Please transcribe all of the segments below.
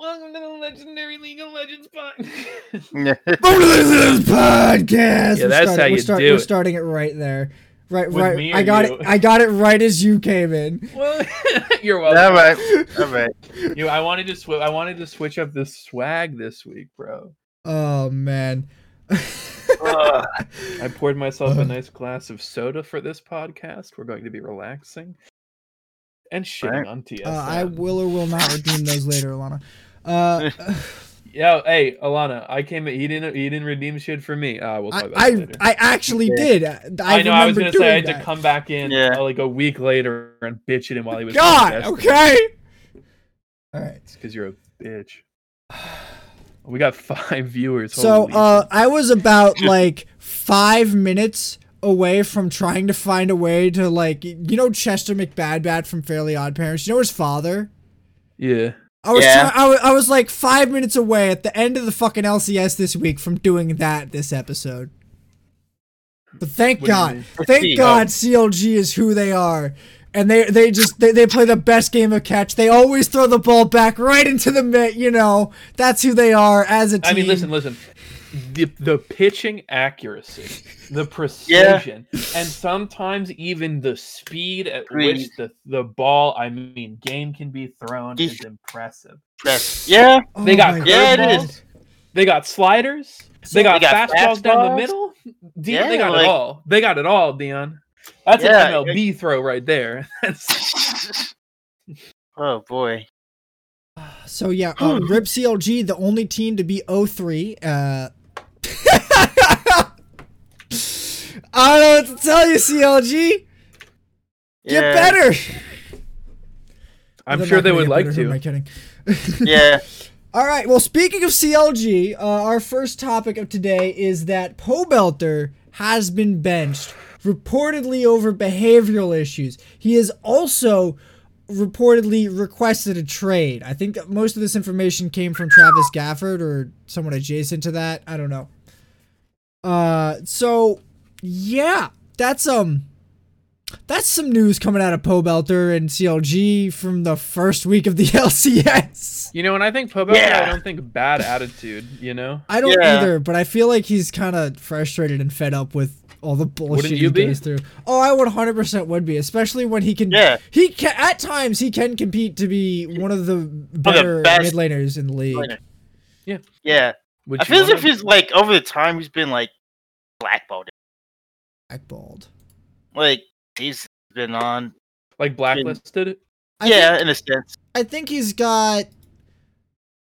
Welcome to the Legendary League of Legends podcast. podcast. Yeah, We're that's starting- how you start- do We're it. starting it right there. Right, With right. me I got you? it. I got it right as you came in. well, you're welcome. right, all right. You, I wanted to sw- I wanted to switch up the swag this week, bro. Oh man. Ugh. I poured myself Uh. a nice glass of soda for this podcast. We're going to be relaxing and shitting Right. on TSM. Uh, I will or will not redeem those later, Alana. Uh, Yeah, hey, Alana, I came. He didn't. He didn't redeem shit for me. Uh, we'll talk I, about I, that later. I actually Yeah. did. I, I know. I was remember gonna say I had doing to come back in Yeah. uh, like a week later and bitch at him while he was. God, okay. All right. It's because you're a bitch. We got five viewers. So, uh. I was about like five minutes away from trying to find a way to like, you know, Chester McBadbat from Fairly Odd Parents. You know his father. yeah. I was, Yeah. try- I was like five minutes away at the end of the fucking LCS this week from doing that this episode. But thank What God, thank Proceed. God, um, CLG is who they are, and they they just they, they play the best game of catch. They always throw the ball back right into the mid. You know, that's who they are as a team. I mean, listen, listen. The, the pitching accuracy, the precision, and sometimes even the speed at Agreed. which the, the ball, I mean, game can be thrown Def- is impressive. Press. Yeah, Oh They got my Yeah, it curveballs. They got sliders. They got, They got fastballs down the middle. Dion, Yeah, they got like- it all. They got it all, Dion. That's Yeah, an MLB throw right there. Oh boy. So yeah, uh, Rip CLG, the only team to be 0-3. Uh, I don't know what to tell you, CLG. Get Yeah. better. I'm They're sure they would like better, Who am I kidding? Yeah. All right. Well, speaking of CLG, uh, our first topic of today is that Pobelter has been benched, reportedly over behavioral issues. He is also reportedly requested a trade. I think most of this information came from Travis Gafford or someone adjacent to that. I don't know. Uh, so yeah, that's um. That's some news coming out of Pobelter and CLG from the first week of the LCS. You know, and I think Pobel, Yeah. I don't think bad attitude, you know? I don't Yeah. either, but I feel like he's kind of frustrated and fed up with all the bullshit Wouldn't he you be? goes through. Oh, I 100% would be, especially when he can. Yeah. He can at times he can compete to be one of the better best mid laners in the league. Yeah. Would I you feel as if he's like over the time he's been like blackballed. Blackballed. Like he's been on. like blacklisted. I yeah, think, in a sense. I think he's got.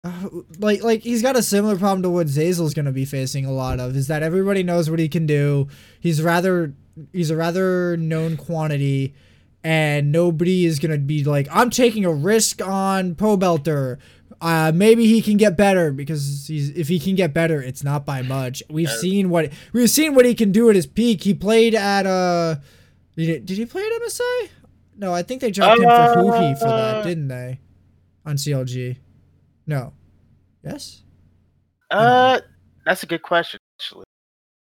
Uh, like, like he's got a similar problem to what Zeyzal's gonna be facing a lot of is that everybody knows what he can do. He's rather, he's a rather known quantity, and nobody is gonna be like, I'm taking a risk on Pobelter. Uh, maybe he can get better because he's if he can get better, it's not by much. We've seen what we've seen what he can do at his peak. He played at uh, did he, play at MSI? No, I think they dropped him for Huhi for that, Uh, didn't they? On CLG. No. Yes? Uh, that's a good question. Actually.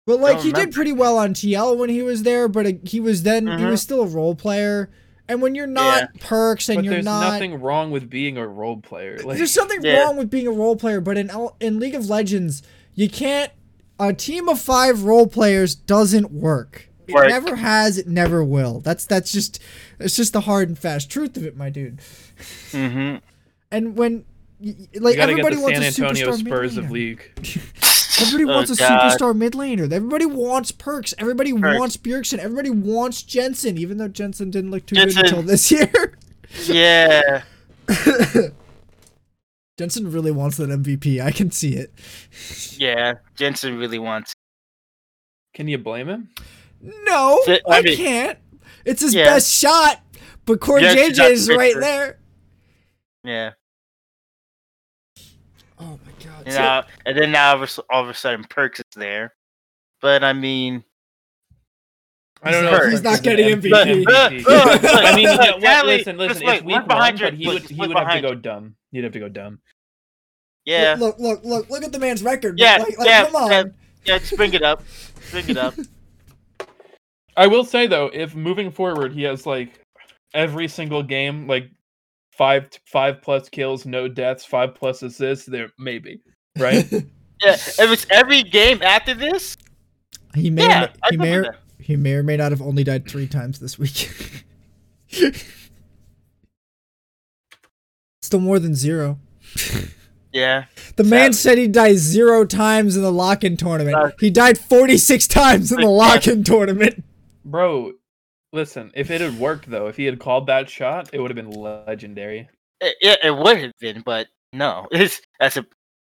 But like Don't he did pretty well on TL when he was there, but uh, he was then he Mhm. was still a role player. And when you're not Perkz and But you're there's not nothing wrong with being a role player. Like, There's something Yeah. wrong with being a role player, but in in League of Legends, you can't a team of 5 role players doesn't work. It never has, it never will. That's that's just it's just the hard and fast truth of it, my dude. Mm-hmm. And when y- y- you like gotta get everybody the wants San a Antonio superstar Spurs of mid-laner. league. Everybody Oh, wants a God. superstar mid laner. Everybody wants Perkz. Everybody Perkz. wants Bjergsen. Everybody wants Jensen, even though Jensen didn't look too Jensen. good until this year. Yeah. Jensen really wants that MVP. I can see it. Yeah. Jensen really wants. Can you blame him? No, Fi- I, I mean- can't. It's his Yeah. best shot, but Core Yeah, JJ is right picture. there. Yeah. My god. And, now, and then now all of, a, s- all of a sudden Perkz is there. But I mean, I don't know. not- he's not is an getting MVP. MVP. I mean, Look, yeah, what- Natalie, listen, listen. just wait, It's week look behind one, but he would he would have to go dumb. He'd have to go dumb. yeah, Look, look, look, look at the man's record. Yeah, Like, like, yeah, come on. yeah. yeah. Just bring it up. Bring it up. I will say though, if moving forward he has like every single game like five five plus kills, no deaths, five plus assists, there maybe right. Yeah, if it's every game after this, he may yeah, or, he may or, he may or may not have only died three times this week. Still more than zero. yeah. The man said he died zero times in the lock-in tournament. Uh, he died 46 times in the like, lock-in tournament. Bro, listen, if it had worked though, if he had called that shot, it would have been legendary. It, it, it would have been, but no. It's that's a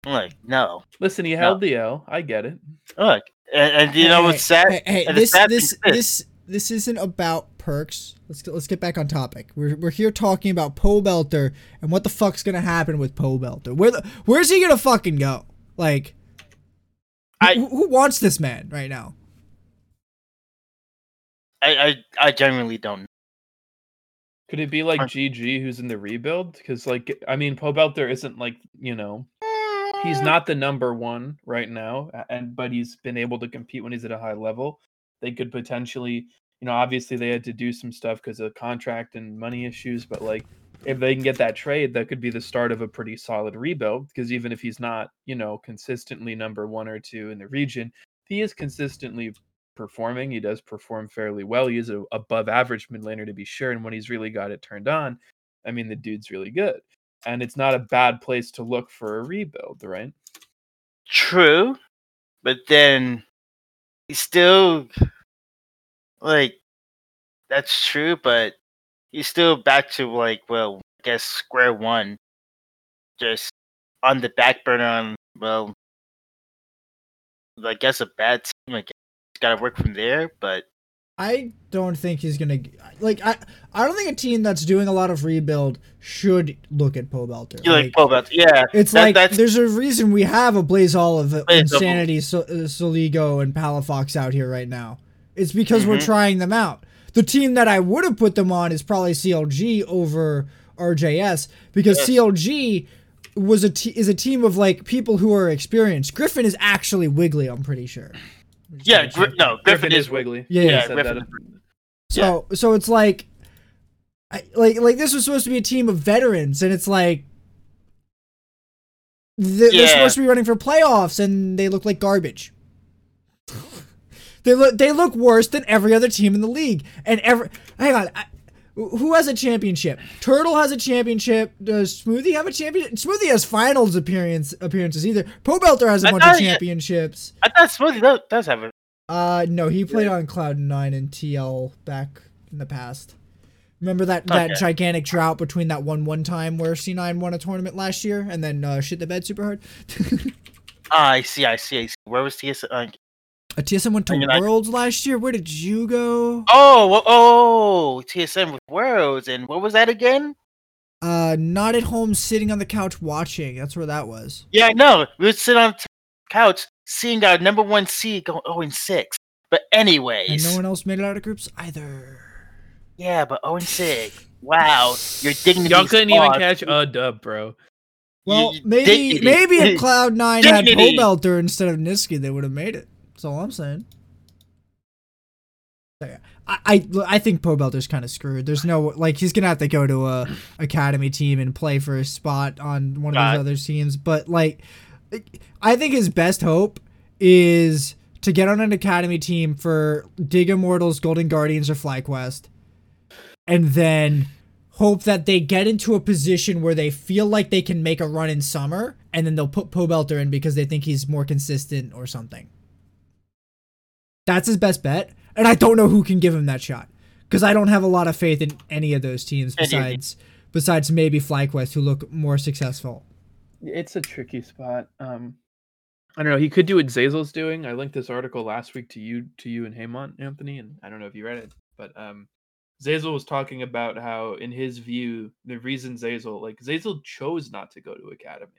like no. Listen, he held the L. I get it. Look, and, and you know what's sad? Hey, hey, And this sad this thing is this this isn't about Perkz. Let's get, let's get back on topic. We're we're here talking about Pobelter and what the fuck's gonna happen with Pobelter. Where the where's he gonna fucking go? Like, I- who, who wants this man right now? I, I I genuinely don't. know. Could it be like GG who's in the rebuild? Because like I mean, Pobelter isn't like you know he's not the number one right now, and but he's been able to compete when he's at a high level. They could potentially, you know, obviously they had to do some stuff because of contract and money issues, but like if they can get that trade, that could be the start of a pretty solid rebuild. Because even if he's not, you know, consistently number one or two in the region, he is consistently performing. He does perform fairly well. He is a above average mid laner to be sure, and when he's really got it turned on, I mean, the dude's really good and it's not a bad place to look for a rebuild, right? True, but then he's still like that's true, but he's still back to like well, I guess square one, just on the back burner on well, I guess a bad team. He's got to work from there, but I don't think he's gonna like. I I don't think a team that's doing a lot of rebuild should look at Pobelter. you like, Pobelter, yeah. It's that- like that's there's a reason we have a Blaze All of Blaze Insanity, so, uh, Soligo, and Palafox out here right now. It's because we're Mhm. trying them out. The team that I would have put them on is probably CLG over RJS because Yes. CLG was a t- is a team of like people who are experienced. Griffin is actually Wiggly, I'm pretty sure. Yeah. Gri- no, Griffin, Griffin, is Wiggly. Yeah, He yeah, said Griffin that. So so it's like, I, like like this was supposed to be a team of veterans, and it's like they're, they're supposed to be running for playoffs, and they look like garbage. they look they look worse than every other team in the league, and every hang on. I, who has a championship? Turtle has a championship. Does Smoothie have a championship? Smoothie has finals appearance appearances either. Pobelter has a I bunch of thought he- championships. I thought Smoothie does, does have a Uh, no, he played on Cloud Nine and TL back in the past. Remember that that gigantic drought between that one one time where C9 won a tournament last year and then uh, shit the bed super hard. Ah, I see, I see, I see. Where was TS? Uh, TSM went to I mean, I- Worlds last year. Where did you go? oh, oh, TSM with Worlds, and what was that again? Uh, not at home, sitting on the couch watching. That's where that was. Yeah, no, we would sit on the couch seeing our number one seed go 0 and 6. But And anyways, no one else made it out of groups either. yeah, but 0 and 6. Wow, your dignity. Y'all couldn't even catch a dub, bro. Well, maybe dignity. maybe if Cloud Nine had Dignity. Pobelter instead of Nisqy, they would have made it. That's all I'm saying. So, yeah, I I, I think Pobelter's kind of screwed. There's no like he's gonna have to go to a academy team and play for a spot on one of God. those other teams. But like, I think his best hope is to get on an academy team for Dig Immortals, Golden Guardians, or FlyQuest, and then hope that they get into a position where they feel like they can make a run in summer, and then they'll put Pobelter in because they think he's more consistent or something. That's his best bet, and I don't know who can give him that shot because I don't have a lot of faith in any of those teams Any of them. besides besides maybe FlyQuest who look more successful. It's a tricky spot. Um, I don't know. He could do what Zeyzal's doing. I linked this article last week to you, to you and Haymont, Anthony, and I don't know if you read it, but um, Zeyzal was talking about how, in his view, the reason Zeyzal, like Zeyzal, chose not to go to academy.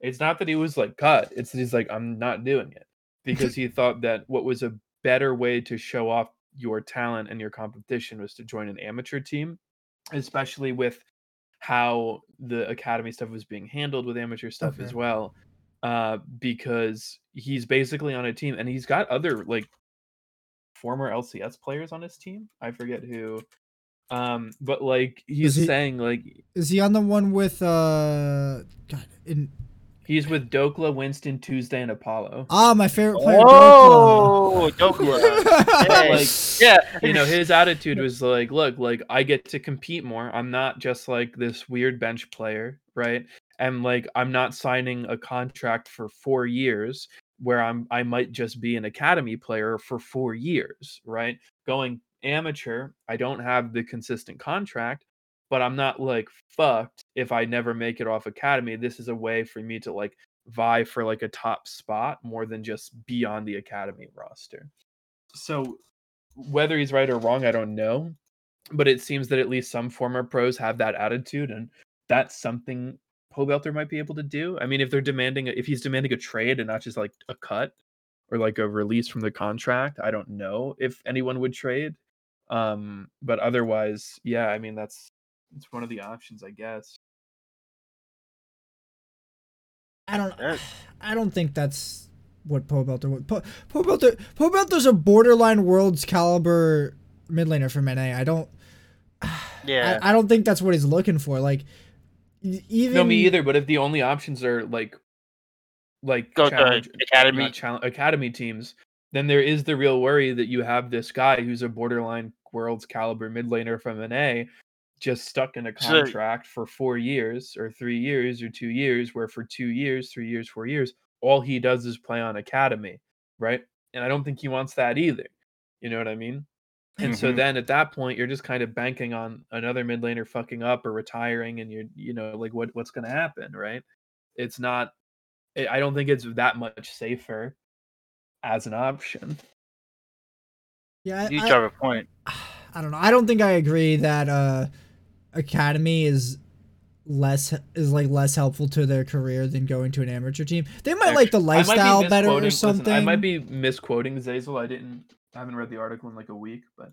It's not that he was like cut. It's that he's like, I'm not doing it because he thought that what was a better way to show off your talent and your competition was to join an amateur team, especially with how the academy stuff was being handled with amateur stuff as well uh because he's basically on a team and he's got other like former lcs players on his team i forget who Um, but like he's he- saying, like Is he on the one with uh? God, in he's with Dokla, Winston, Tuesday, and Apollo. ah, my favorite player. Dokla. Oh, Dokla. Hey, Like, yeah, you know his attitude was like look like i get to compete more i'm not just like this weird bench player right and like i'm not signing a contract for four years where i'm i might just be an academy player for four years right going amateur i don't have the consistent contract but i'm not like fucked if i never make it off academy this is a way for me to like vie for like a top spot more than just be on the academy roster so whether he's right or wrong, I don't know. But it seems that at least some former pros have that attitude, and that's something Pobelter might be able to do. I mean, if they're demanding, if he's demanding a trade and not just like a cut or like a release from the contract, I don't know if anyone would trade. Um, but otherwise, yeah, I mean that's it's one of the options, I guess. I don't. Yeah. I don't think that's what Pobelter would. Po, Pobelter. Pobelter's a borderline world's caliber mid laner from NA. I don't. yeah. I, I don't think that's what he's looking for. Like, even No, me either. But if the only options are like, like Go challenge, academy. challenge, academy teams, then there is the real worry that you have this guy who's a borderline world's caliber mid laner from an A, just stuck in a So- contract for four years or three years or two years, where for two years, three years, four years, all he does is play on academy, right? And I don't think he wants that either. You know what I mean? And so Mhm. then at that point, you're just kind of banking on another mid laner fucking up or retiring, and you're, you know, like what what's going to happen, right? It's not. I I don't think it's that much safer as an option. yeah. you I, drive a point. I don't know. I don't think I agree that uh, academy is less is like less helpful to their career than going to an amateur team. They might like the might be lifestyle better or listen, something. I might be misquoting Zeyzal. I didn't. I haven't read the article in like a week, but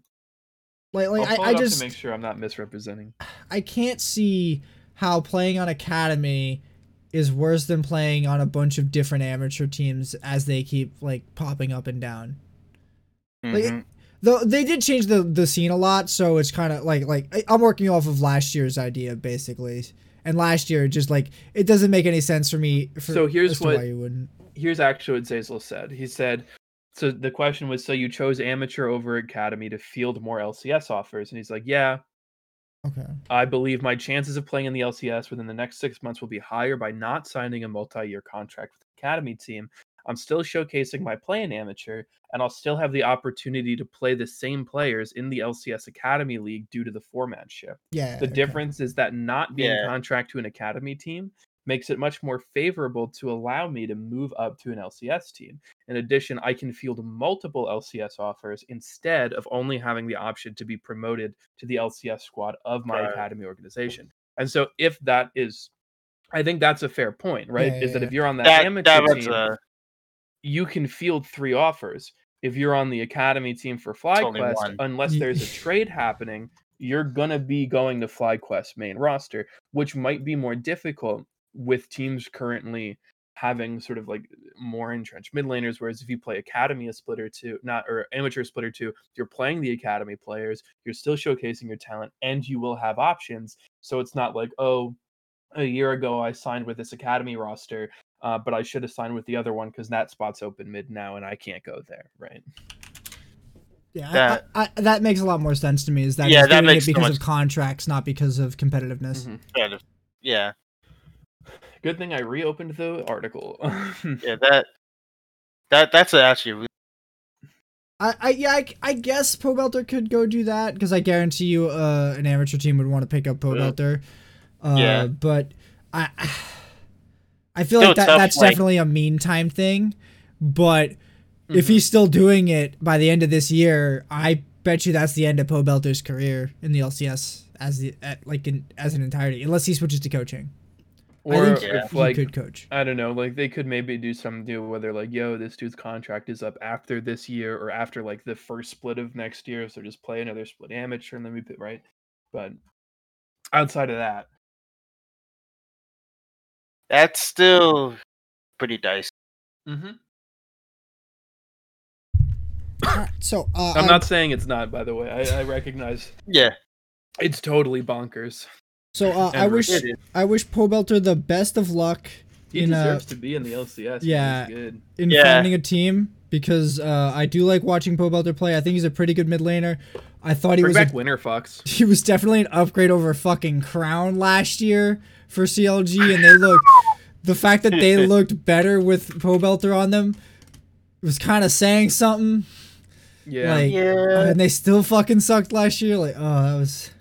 like like I, I just to make sure I'm not misrepresenting. I can't see how playing on academy is worse than playing on a bunch of different amateur teams as they keep like popping up and down. Like, Mhm. Though they did change the the scene a lot, so it's kind of like like I'm working off of last year's idea basically. And last year, just like it doesn't make any sense for me. For, So here's what- why you wouldn't. Here's actually what Zeyzal said. He said, "So the question was, so you chose amateur over academy to field more LCS offers?" And he's like, "Yeah, Okay. I believe my chances of playing in the LCS within the next six months will be higher by not signing a multi-year contract with the academy team. I'm still showcasing my play in amateur, and I'll still have the opportunity to play the same players in the LCS Academy League due to the format shift. Yeah. The okay. difference is that not being Yeah. contract to an academy team makes it much more favorable to allow me to move up to an LCS team. In addition, I can field multiple LCS offers instead of only having the option to be promoted to the LCS squad of my Right. academy organization. And so if that is I think that's a fair point, right? Yeah, is yeah, that if you're on that, That, amateur that was team, uh, you can field three offers. If you're on the academy team for FlyQuest, unless there's a trade happening, you're gonna be going to FlyQuest main roster, which might be more difficult with teams currently having sort of like more entrenched mid laners. Whereas if you play academy a split or two, not or amateur split or two, you're playing the academy players, you're still showcasing your talent, and you will have options. So it's not like, oh, a year ago I signed with this academy roster, uh, but I should have signed with the other one because that spot's open mid now and I can't go there, right? Yeah, that- I, I, that makes a lot more sense to me. Is that Yeah, that makes it so because much- of contracts, not because of competitiveness. Mhm. yeah, yeah, Good thing I reopened the article. yeah. That that that's actually really I, I yeah, I, I guess Pobelter could go do that because I guarantee you, uh, an amateur team would want to pick up Pobelter. Uh, Yeah. but I, I feel Still like that tough, that's like- definitely a meantime thing. But if Mhm. he's still doing it by the end of this year, I bet you that's the end of Pobelter's career in the LCS as the at, like in, as an entirety, unless he switches to coaching. or I think if he like could coach. I don't know, like they could maybe do some deal where they're like, yo, this dude's contract is up after this year or after like the first split of next year, so just play another split amateur and then we put right. But outside of that, that's still pretty dicey. mm-hmm. So uh, I'm I- not saying it's not. By the way, I, I recognize Yeah, It's totally bonkers. So uh, I wish It is. I wish Pobelter the best of luck He in uh, deserves to be in the LCS. yeah. Good. in Yeah. finding a team because uh, I do like watching Pobelter play. I think he's a pretty good mid laner. I thought he Bring was a back Winter Fox. he was definitely an upgrade over fucking Crown last year for CLG, and they looked the fact that they looked better with Pobelter on them was kind of saying something. Yeah. Like, Yeah. Uh, and they still fucking sucked last year. Like, oh, that was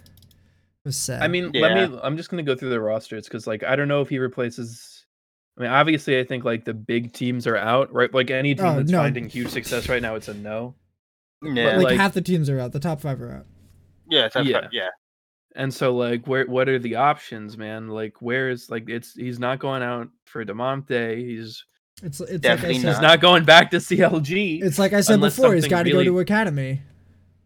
was sad. I mean, Yeah. let me. I'm just gonna go through the rosters because, like, I don't know if he replaces. I mean, obviously, I think like the big teams are out, right? Like any team Oh, that's no. finding huge success right now, it's a no. yeah. like, like- half the teams are out. The top five are out. yeah. That's yeah. right, yeah. And so, like, where what are the options, man? Like, where is like it's he's not going out for Demonte. He's It's it's Definitely like I he's said. not. not going back to CLG. It's like I said before. He's got to really- go to academy.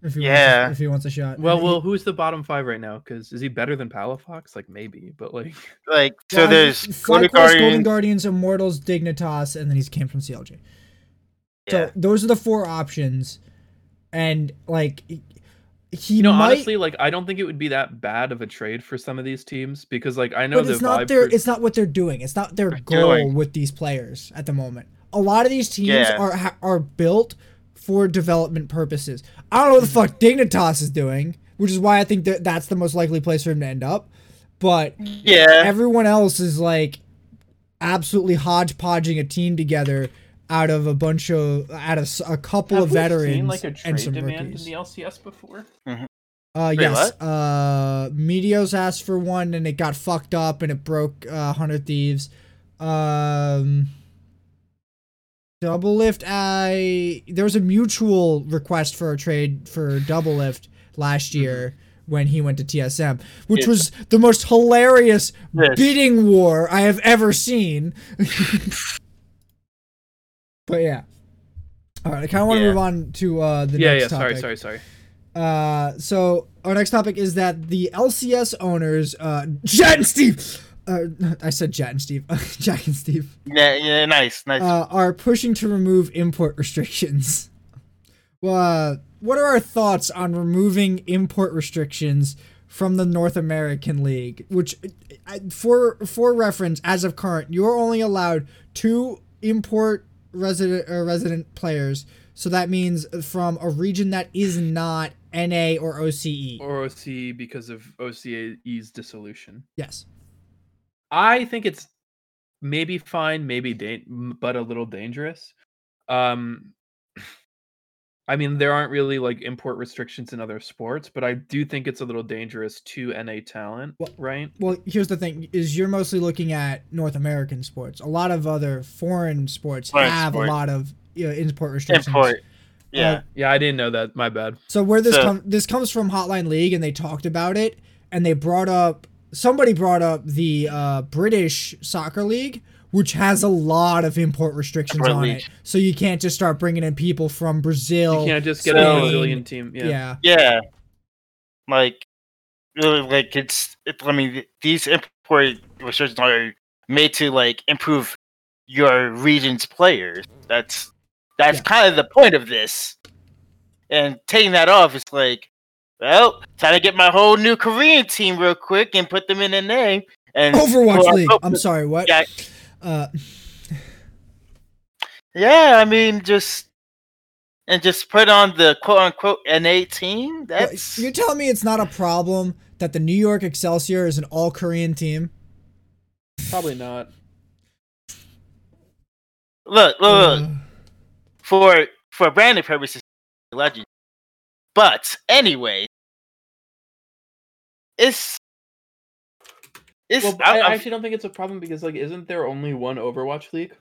If he Yeah. wants, if he wants a shot. well, well, who's the bottom five right now? Because is he better than Palafox? Like maybe, but like Like so, Well, there's Fly Golden Quest, Golden Guardians, Immortals, Dignitas, and then he's came from CLG. Yeah. So those are the four options, and like he- he you know, might, honestly, like I don't think it would be that bad of a trade for some of these teams because, like, I know but the it's not vibe their for- it's not what they're doing. It's not their They're goal doing. with these players at the moment. A lot of these teams Yeah. are are built for development purposes. I don't know what the fuck Dignitas is doing, which is why I think that that's the most likely place for him to end up. But Yeah. everyone else is like absolutely hodgepodging a team together out of a bunch of out of s- a couple Have of we veterans seen, like a and trade some demand rookies. in the LCS before. Uh, Wait, yes. what? Uh, Meteos asked for one, and it got fucked up, and it broke uh, Hundred Thieves. Um, Doublelift. I there was a mutual request for a trade for Doublelift last year when he went to TSM, which Yes. was the most hilarious Yes. bidding war I have ever seen. but yeah. All right, I kind of want to Yeah. move on to uh, the yeah, next yeah. topic. Sorry, sorry, sorry. Uh, so our next topic is that the LCS owners, uh, Jet and Steve, uh, I said Jet and Steve, Jack and Steve, Yeah. Yeah. Nice. Nice. uh, are pushing to remove import restrictions. Well, uh, what are our thoughts on removing import restrictions from the North American League? Which, uh, for for reference, as of current, you're only allowed two import resident uh, resident players. So that means from a region that is not NA or. OCE. Or OC because of OCAE's dissolution. Yes. I think it's maybe fine, maybe da- but a little dangerous. Um, I mean, there aren't really like import restrictions in other sports, but I do think it's a little dangerous to NA talent, Well, right? Well, here's the thing: is you're mostly looking at North American sports. A lot of other foreign sports Foreign have sport. a lot of you know, import restrictions. Import. Yeah. Uh, Yeah, I didn't know that. My bad. So where this So- com- this comes from Hotline League, and they talked about it, and they brought up somebody brought up the uh, British Soccer League, which has a lot of import restrictions Import on it. So you can't just start bringing in people from Brazil. You can't just get a Brazilian team. yeah. Yeah. Yeah. Like, really, like it's. It, I mean, these import restrictions are made to like improve your region's players. That's that's Yeah. kind of the point of this. And taking that off is like, well, time to get my whole new Korean team real quick and put them in a name. And Overwatch League. I'm sorry. What? Yeah. Uh, Yeah, I mean, just and just put on the quote unquote NA team. That's you're telling me it's not a problem that the New York Excelsior is an all Korean team? Probably not. look, look, look. Uh, for for branding purposes, legend. But anyway, it's it's Well, I, I actually don't think it's a problem because like, isn't there only one Overwatch league?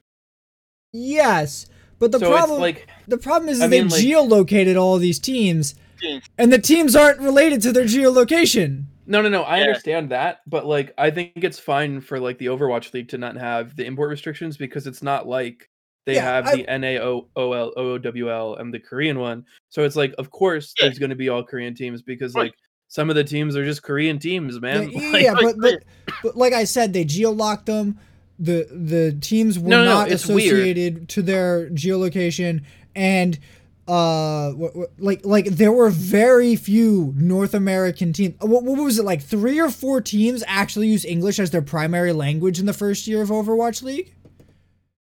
yes, but the so problem like the problem is I they like- geolocated all these teams, Teams. and the teams aren't related to their geolocation. No, no, no. I Yeah. understand that, but like, I think it's fine for like the Overwatch League to not have the import restrictions because it's not like they Yeah, have I- the NAO, OL, OWL, and the Korean one. So it's like, of course, Yeah. there's going to be all Korean teams because Right. like some of the teams are just Korean teams, man. yeah, Like, yeah, but, but but like I said, they geolocked them. The the teams were No, no, no, not it's weird. associated to their geolocation, and uh wh- wh- like like there were very few North American teams. What, what was it like? Three or four teams actually use English as their primary language in the first year of Overwatch League.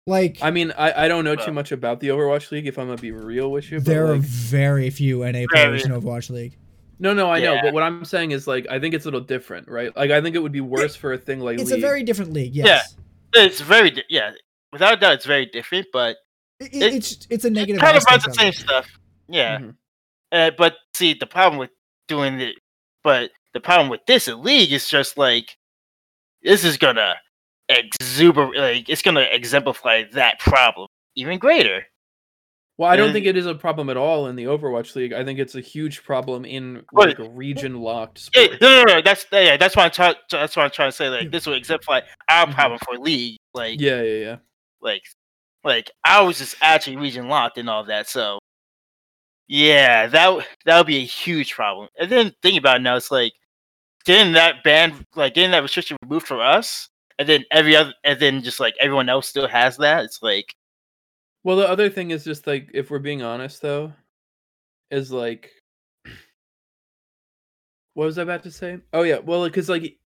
Like I mean, I, I don't know too much about the Overwatch League. If I'm gonna be real with you, but there are very few NA players in Overwatch League. No, no, I know. But what I'm saying is like, I think it's a little different, right? Like, I think it would be worse for a thing like It's League. a very different league. Yes. It's very di- yeah, without a doubt, it's very different. But It, It- it's it's a negative. kind of about aspect the same it. stuff. Yeah, Mhm. uh, but see, the problem with doing it, but the problem with this league is just like this is gonna exuberate, like it's gonna exemplify that problem even greater. Well, I don't think it is a problem at all in the Overwatch League. I think it's a huge problem in like region locked Yeah, no, no, no, that's yeah, that's what I'm trying. That's what I'm trying to say. Like this will exemplify our Mhm. problem for league. Like, Yeah, yeah, yeah. like, like I was just actually region locked and all that. So, yeah, that that would be a huge problem. And then think about it now, it's like getting that ban, like getting that restriction removed from us, and then every other, and then just like everyone else still has that. It's like, Well, the other thing is just like if we're being honest though, is like what was I about to say? Oh yeah, well because like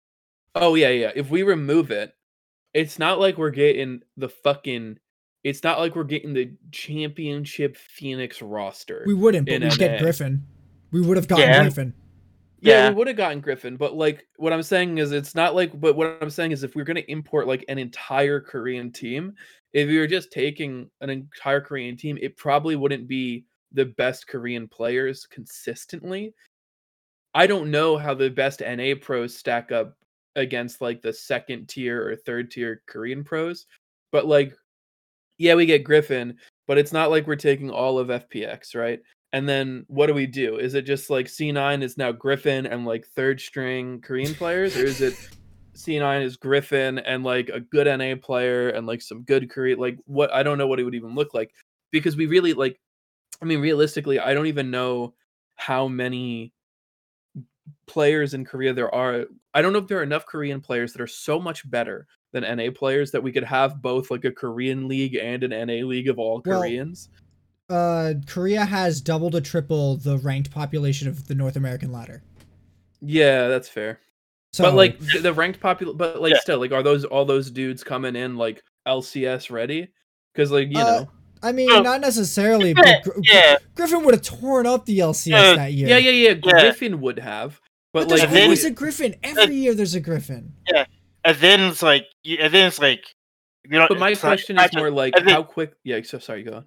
oh yeah, yeah. If we remove it, it's not like we're getting the fucking it's not like we're getting the championship Phoenix roster. We wouldn't, but we'd get Griffin. We would have gotten Yeah. Griffin. Yeah, Yeah. we would have gotten Griffin, but like what I'm saying is it's not like but what I'm saying is if we're gonna import like an entire Korean team, if we were just taking an entire Korean team, it probably wouldn't be the best Korean players consistently. I don't know how the best NA pros stack up against like the second tier or third tier Korean pros, but like yeah, we get Griffin, but it's not like we're taking all of FPX, right? And then what do we do? Is it just like C9 is now Griffin and like third string Korean players, or is it C9 is Griffin and like a good NA player and like some good Korean? Like what? I don't know what it would even look like because we really like. I mean, realistically, I don't even know how many players in Korea there are. I don't know if there are enough Korean players that are so much better than NA players that we could have both like a Korean league and an NA league of all Well, Koreans. Uh, Korea has double to triple the ranked population of the North American ladder. Yeah, that's fair. So, but like the, the ranked popul but like Yeah. still like are those all those dudes coming in like LCS ready? Because like you Uh, know, I mean, Oh. not necessarily, but Yeah, Gr- yeah. Griffin would have torn up the LCS Yeah, that year. yeah, yeah, yeah, Yeah. Griffin would have, but, But there's like then- always we- a Griffin. Every year there's a Griffin. Yeah, and then it's like, and then it's like, you know. but my question not is more like how quick? Yeah, so sorry, go on.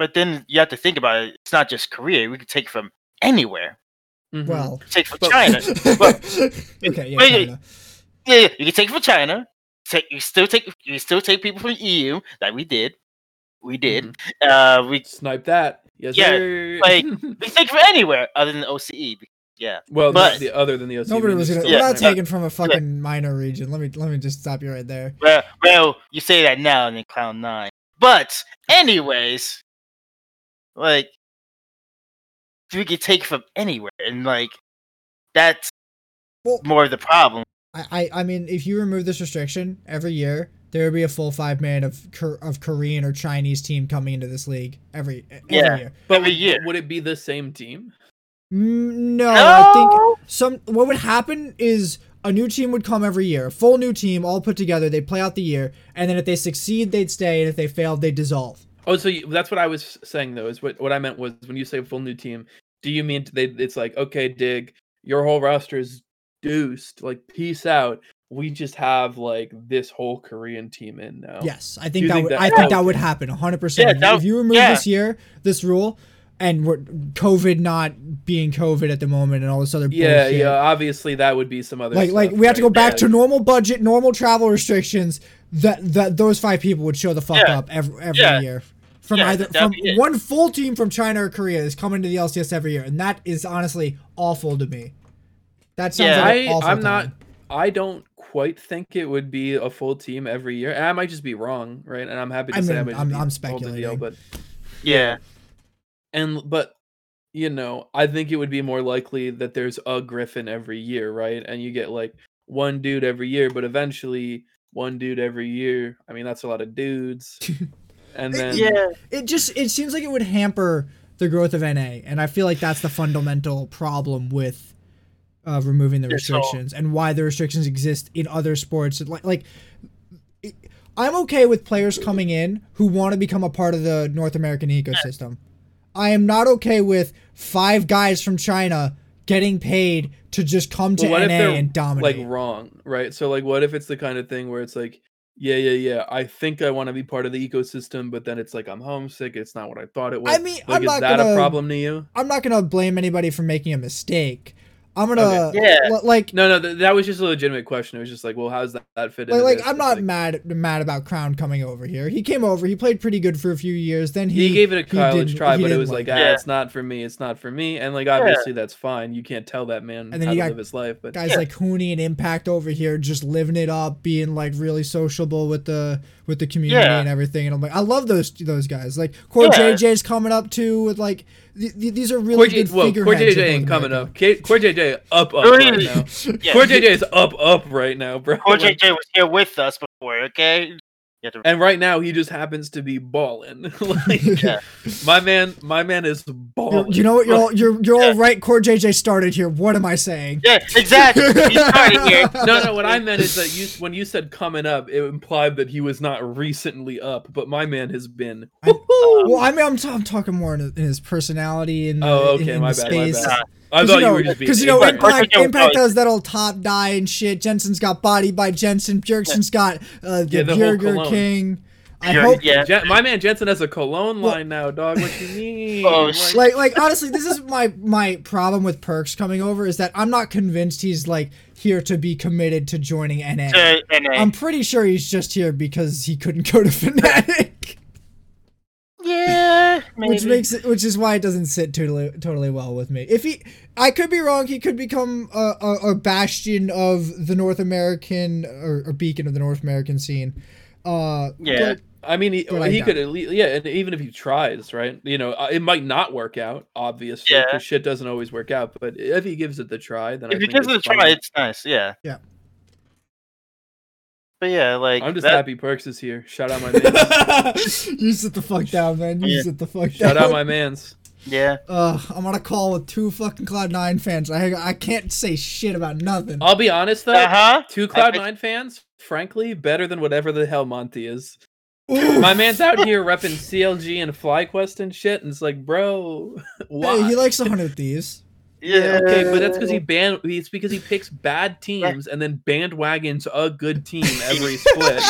But then you have to think about it. It's not just Korea. We could take from anywhere. Mhm. Well, Take from But- China. okay, yeah, wait, China. Yeah, yeah, you can take from China. Take you still take you still take people from EU that we did. We did. Uh, we snipe that. Yes, Yeah, sir. like- we take from anywhere other than OCE. Yeah, well, but- not the other than the OC. Nobody was gonna. still We're not snipe. taking from a fucking minor region. Let me let me just stop you right there. well, well, you say that now and then Cloud Nine. But anyways, like we could take from anywhere, and like that's Well- more of the problem. I, I I mean, if you remove this restriction every year, there would be a full five man of of Korean or Chinese team coming into this league every every Yeah. year. But every would, year. would it be the same team? Mm, No, I think some what would happen is a new team would come every year, a full new team, all put together. They'd play out the year, and then if they succeed, they'd stay, and if they failed, they'd dissolve. Oh, so you, that's what I was saying though. Is what what I meant was when you say full new team, do you mean they? It's like okay, dig, your whole roster is deuced. Like peace out. We just have like this whole Korean team in now. Yes, I think that think would. that- I think that would okay. happen 100. percent Yeah, If you- If you remove yeah. this year, this rule, and we're, COVID not being COVID at the moment, and all this other Yeah, bullshit. yeah. Obviously, that would be some other. Like, like stuff, we have to go back Yeah. to normal budget, normal travel restrictions. That that those five people would show the fuck Yeah. up every every Yeah. year. From Yeah, either that'd from be one full team from China or Korea is coming to the LCS every year, and that is honestly awful to me. That sounds Yeah. like I, awful. I'm not. I don't quite think it would be a full team every year. And I might just be wrong, right? And I'm happy to I say mean, I might just I'm- be I'm old speculating. deal, but Yeah, and but you know, I think it would be more likely that there's a Griffin every year, right? And you get like one dude every year, but eventually one dude every year. I mean, that's a lot of dudes. And then yeah. It just it seems like it would hamper the growth of NA, and I feel like that's the fundamental problem with uh, removing the This whole- restrictions and why the restrictions exist in other sports. Like, like it- I'm okay with players coming in who want to become a part of the North American ecosystem. I am not okay with five guys from China getting paid to just come to But what NA if and dominate. like wrong, right? So like, what if it's the kind of thing where it's like, yeah, yeah, yeah, I think I want to be part of the ecosystem, but then it's like I'm homesick. It's not what I thought it was. I mean, like, I'm is not that gonna- a problem to you? I'm not gonna blame anybody for making a mistake. I'm gonna Okay. Yeah. like No, no, th- that was just a legitimate question. It was just like, well, how's that, that fit like, like? I'm not like, mad mad about Crown coming over here. He came over. He played pretty good for a few years. Then he He, gave it a college didn't- try, but it was like, ah, Yeah. it's not for me. It's not for me. And like, obviously, that's fine. You can't tell that man And then how you to got live his life. But guys Yeah. like Huni and Impact over here just living it up, being like really sociable with the with the community Yeah. and everything. And I'm like, I love those those guys. Like Core Yeah. JJ's coming up too. With like th- th- these are really Core, good J- well, Core. JJ ain't coming up. K- Core JJ up up right now. Yeah, Core he- JJ is up up right now, bro. Core Like, JJ was here with us before, okay? You have to- and right now he just happens to be balling. like, Yeah. my man, my man is You're- balling. you know what? You're all, you're you're Yeah. all right. Core JJ started here. What am I saying? yeah, exactly. He started here. no, no. What I meant is that you, when you said coming up, it implied that he was not recently up, but my man has been. I- Woo-hoo! Well, I mean, I'm, t- I'm talking more in, in his personality and Oh, uh, in, okay, in my the bad, my space. bad. Nah. I thought you, were just because you know But- but Impact, you Impact but- does that old top die and shit. Jensen's got body by Jensen. Bjergsen's got uh, the Yeah, the whole Burger. King. I Bjerg- hope, yeah. Jen- my man Jensen has a cologne Well- line now, dog. What you mean? Oh, Like- like, like honestly, this is my my problem with Perkz coming over is that I'm not convinced he's like here to be committed to joining NA. To NA. I'm pretty sure he's just here because he couldn't go to Fnatic. Yeah, maybe. which makes it which is why it doesn't sit totally totally well with me if he i could be wrong he could become a, a, a bastion of the north american or a beacon of the north american scene uh Yeah. but I mean, he, But I he could at least, yeah, and even if he tries, right? You know, uh, it might not work out, obviously, Yeah. because shit doesn't always work out. But if he gives it the try, then I if you think give it a it's try, it's nice. Yeah. Yeah. But yeah, like I'm just that- happy Perkz is here. Shout out my man. you sit the fuck down man you Yeah. sit the fuck Shout down out my man's. Yeah. uh, I'm on a call with two fucking Cloud9 fans. I I can't say shit about nothing. I'll be honest though, Uh huh. two Cloud Nine fans, frankly, better than whatever the hell Monty is. Ooh. My man's out here repping CLG and FlyQuest and shit, and it's like, bro, why? Hey, he likes 100 thieves. Yeah, okay, but that's because he ban. It's because he picks bad teams and then bandwagons a good team every split.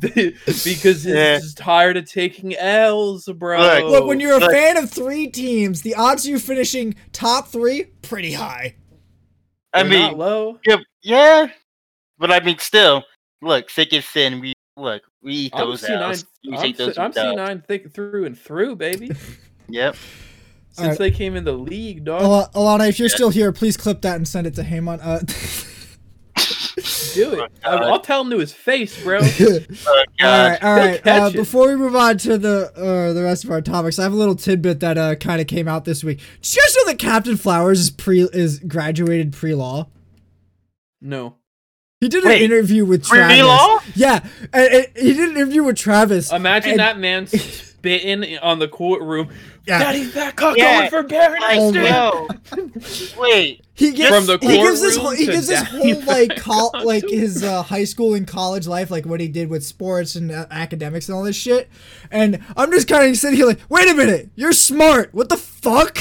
because he's Yeah. just tired of taking L's, bro. Look, Look, when you're a Look. fan of three teams, the odds of you finishing top three pretty high. I They're mean, not low. yeah, yeah, but I mean, still, look, thick and thin. We look, we eat I'm those C9. L's. We I'm, take those. C- I'm C9 thick through and through, baby. Yep. Since Alright. they came in the league, dog. Al- Alana, if you're still here, please clip that and send it to Haymon. Uh, Do it. God. I'll, I'll tell him to his face, bro. Oh, all God. right, all right. Uh, before we move on to the uh, the rest of our topics, I have a little tidbit that uh, kind of came out this week. Did you guys know that Captain Flowers is pre is graduated pre law? No. He did an interview with Travis. Pre-law? Yeah, and, and he did an interview with Travis. Imagine and- that man spitting on the courtroom. Yeah. Daddy fat cock Yeah. going for Baron I Oh, know. Wait. He gives From the he gives his whole, he gives his whole like Fat col- like his uh, high school and college life, like what he did with sports and uh, academics and all this shit. And I'm just kind of sitting here like, wait a minute, you're smart. What the fuck?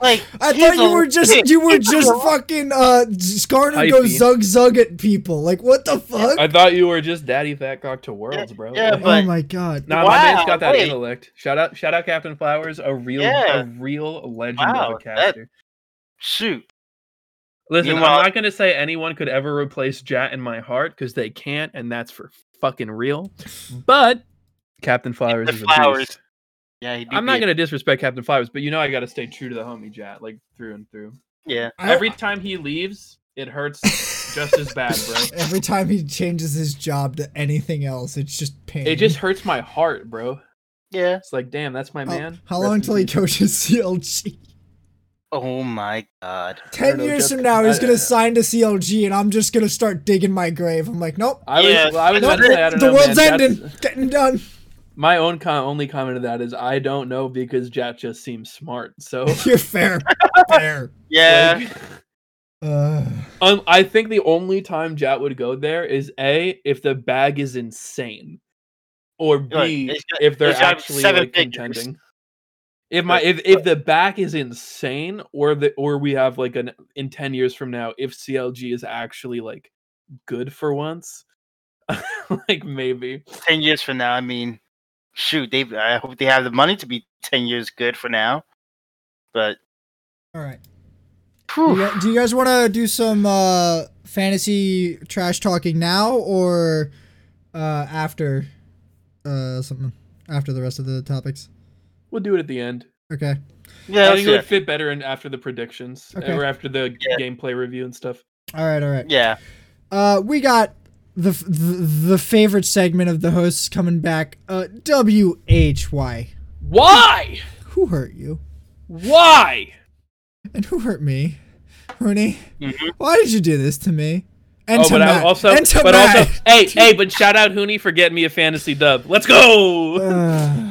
Like I thought you were just he- you were just a- fucking uh scarred and go zug zug at people. Like what the fuck? I thought you were just daddy fat cock to worlds, bro. yeah, Like, oh my god. Nah, my man's Wow, got that wait. intellect. Shout out, shout out, Captain Flowers, a real, Yeah. a real legend Wow, of a that- caster. Shoot. Listen, Meanwhile- I'm not gonna say anyone could ever replace Jatt in my heart because they can't, and that's for fucking real. But Captain Flowers The is a Flowers. beast. Yeah, he. I'm not gonna disrespect Captain Flowers, but you know I gotta stay true to the homie Jatt, like through and through. Yeah. Every time he leaves, it hurts just as bad, bro. Every time he changes his job to anything else, it's just pain. It just hurts my heart, bro. Yeah. It's like, damn, that's my How- man. How Rest long in till he coaches CLG? Oh my God. Ten years just- from now, he's gonna sign to CLG, and I'm just gonna start digging my grave. I'm like, nope, I was, Yeah. well, I was Nope, say, I don't the know, world's man, ending, Jatt's- getting done. My own com- only comment to that is I don't know because Jatt just seems smart. So You're fair. fair. Yeah. like, Uh, um, I think the only time Jatt would go there is a if the bag is insane, or b Look, it's got- if they're actually like figures. contending. If my if, if the back is insane, or the or we have like an in ten years from now, if CLG is actually like good for once, like maybe. ten years from now, I mean, shoot, they I hope they have the money to be ten years good for now. But all right. whew, Do you, do you guys want to do some uh, fantasy trash talking now or uh, after uh, something after the rest of the topics? We'll do it at the end. Okay. yeah, I think it would fit better in after the predictions Okay. or after the Yeah. gameplay review and stuff. All right. All right. yeah. Uh, we got the the, the favorite segment of the hosts coming back. Uh, W H Y. Why? Who hurt you? Why? And who hurt me? Rooney, Mhm. why did you do this to me? And oh, to but I Matt. also, and to but Matt. also, hey, hey, but shout out Huni for getting me a fantasy dub. Let's go. Uh,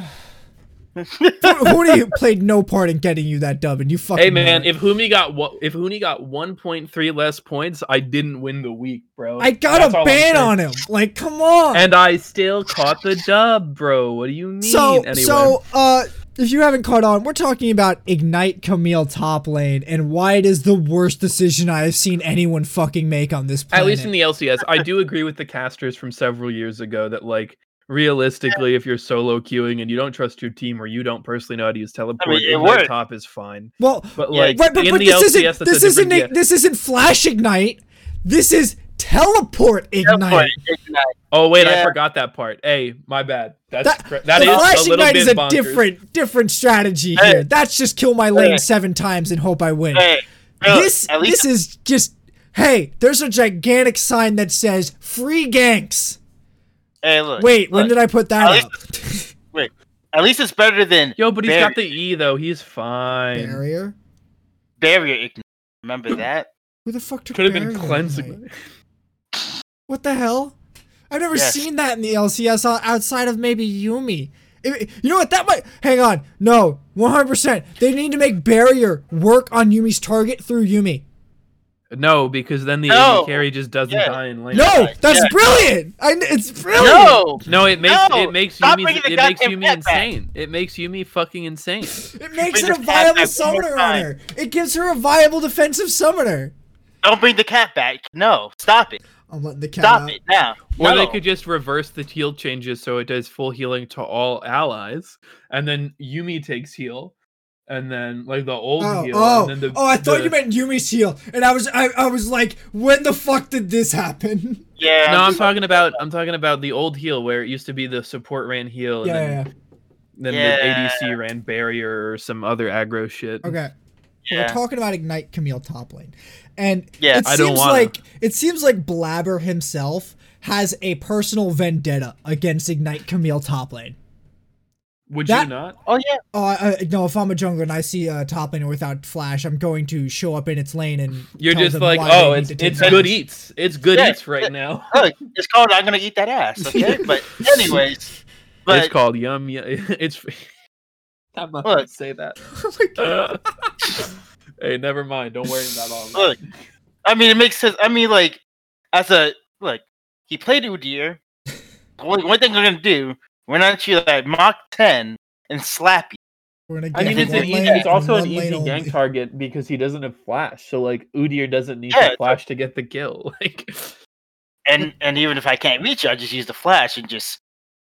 Huni played no part in getting you that dub, and you fucking. hey man, if Huni got what, if Huni got 1.3 less points, I didn't win the week, bro. I got That's a ban on him. Like, come on. and I still caught the dub, bro. What do you mean? so, anyway, so, uh, if you haven't caught on, we're talking about Ignite Camille top lane and why it is the worst decision I have seen anyone fucking make on this planet. at least in the LCS, I do agree with the casters from several years ago that like realistically, if you're solo queuing and you don't trust your team or you don't personally know how to use teleport, it Ignite worked. top is fine. well, But like right, but, in but the this LCS, isn't this a isn't different this isn't Flash Ignite. This is Teleport Ignite. Teleport, ignite. Oh wait, I forgot that part. Hey, my bad. That's That, cra- that the is Flash a little Ignite bit is a bonkers. different different strategy Hey. here. That's just kill my lane Hey. seven times and hope I win. Hey, Bill, this this is just hey, there's a gigantic sign that says free ganks. Hey, look. Wait, when did I put that at up? At least it's better than Yo, but he's Barrier. got the E though. He's fine. Barrier? barrier ignite. Remember that? Who the fuck took Could have been cleansing. What the hell? I've never Yes. seen that in the LCS outside of maybe Yuumi. If- you know what? That might. Hang on. No, 100%. They need to make barrier work on Yuumi's target through Yuumi. No, because then the No. AD carry just doesn't Yeah. die in lane. No, that's Yeah. brilliant. I, it's brilliant. No, No, it makes No, it makes stop Yuumi it makes goddamn Yuumi cat back. insane. It makes Yuumi fucking insane. It makes Bring it a viable back one more summoner on her. It gives her a viable defensive summoner. don't bring the cat back. No, stop it. I'm letting the cat Stop out. it now. Or no. they could just reverse the heal changes so it does full healing to all allies, and then Yuumi takes heal, and then like the old Oh, heal. oh, and then the, oh! I thought the- you meant Yuumi's heel, and I was, I, I was like, when the fuck did this happen? Yeah. No, I'm talking about I'm talking about the old heel where it used to be the support ran heal, and Yeah, then, yeah, then Yeah. the ADC ran barrier or some other aggro shit. yeah. Okay. We're talking about Ignite Camille top lane, and Yeah. it I don't seems wanna. like it seems like Blaber himself has a personal vendetta against Ignite Camille top lane. Would That- you not? Oh yeah. Oh, I, I, no! If I'm a jungler and I see a top laner without flash, I'm going to show up in its lane and You're tell just them like, why oh, it's it's flash." good eats. It's good Yeah, eats right yeah. now. Look, oh, it's called I'm gonna eat that ass. Okay, but anyways, but it's called yum. yum. It's. I'm not Look. gonna say that. Oh my God. hey, never mind. Don't worry about all that. Look. I mean, it makes sense. I mean, like, as a look, he played Udyr. Only one thing we're gonna do, we're not you like Mach ten and slap you. We're gonna I mean, it's, an easy, it's also an one lane easy only. target because he doesn't have flash. So like Udyr doesn't need Yeah, to flash to get the kill. Like And and even if I can't reach you, I just use the flash and just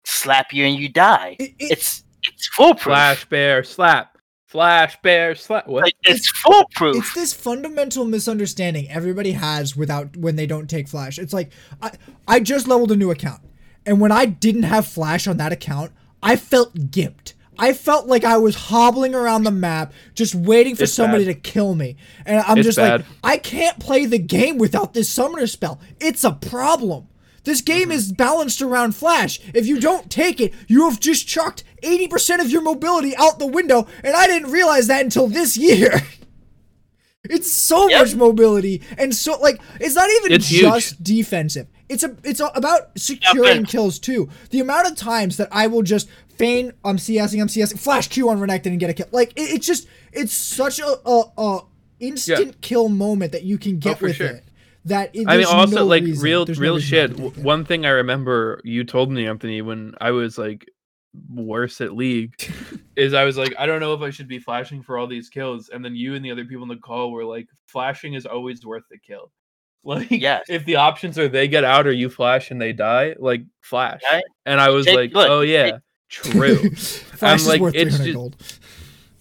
slap you and you die. It- it- It's it's foolproof. flash bear slap, flash bear slap. What? Like, it's foolproof. it's this fundamental misunderstanding everybody has without when they don't take flash. It's like I I just leveled a new account, and when I didn't have flash on that account, I felt gimped. I felt like I was hobbling around the map, just waiting for It's somebody bad. to kill me. And I'm It's just bad. like, I can't play the game without this summoner spell. It's a problem. This game Mm-hmm. is balanced around flash. If you don't take it, you have just chucked 80% of your mobility out the window, and I didn't realize that until this year. It's so Yep. much mobility, and so like it's not even It's huge. just defensive. It's a it's a, about securing kills too. The amount of times that I will just feign I'm CSing, I'm CSing, flash Q on Renekton and get a kill. Like it, it's just it's such a, a, a instant kill moment that you can get oh, for with sure. it. That it, I mean, also no like reason- real, there's no real reason shit. not to w- take it. One thing I remember you told me, Anthony, when I was like worse at League, is I was like, I don't know if I should be flashing for all these kills, and then you and the other people in the call were like, flashing is always worth the kill. Like, Yes. if the options are they get out or you flash and they die, like flash. Right. And I was Take- like, look, oh yeah, true. Flash is like, worth it's just- gold.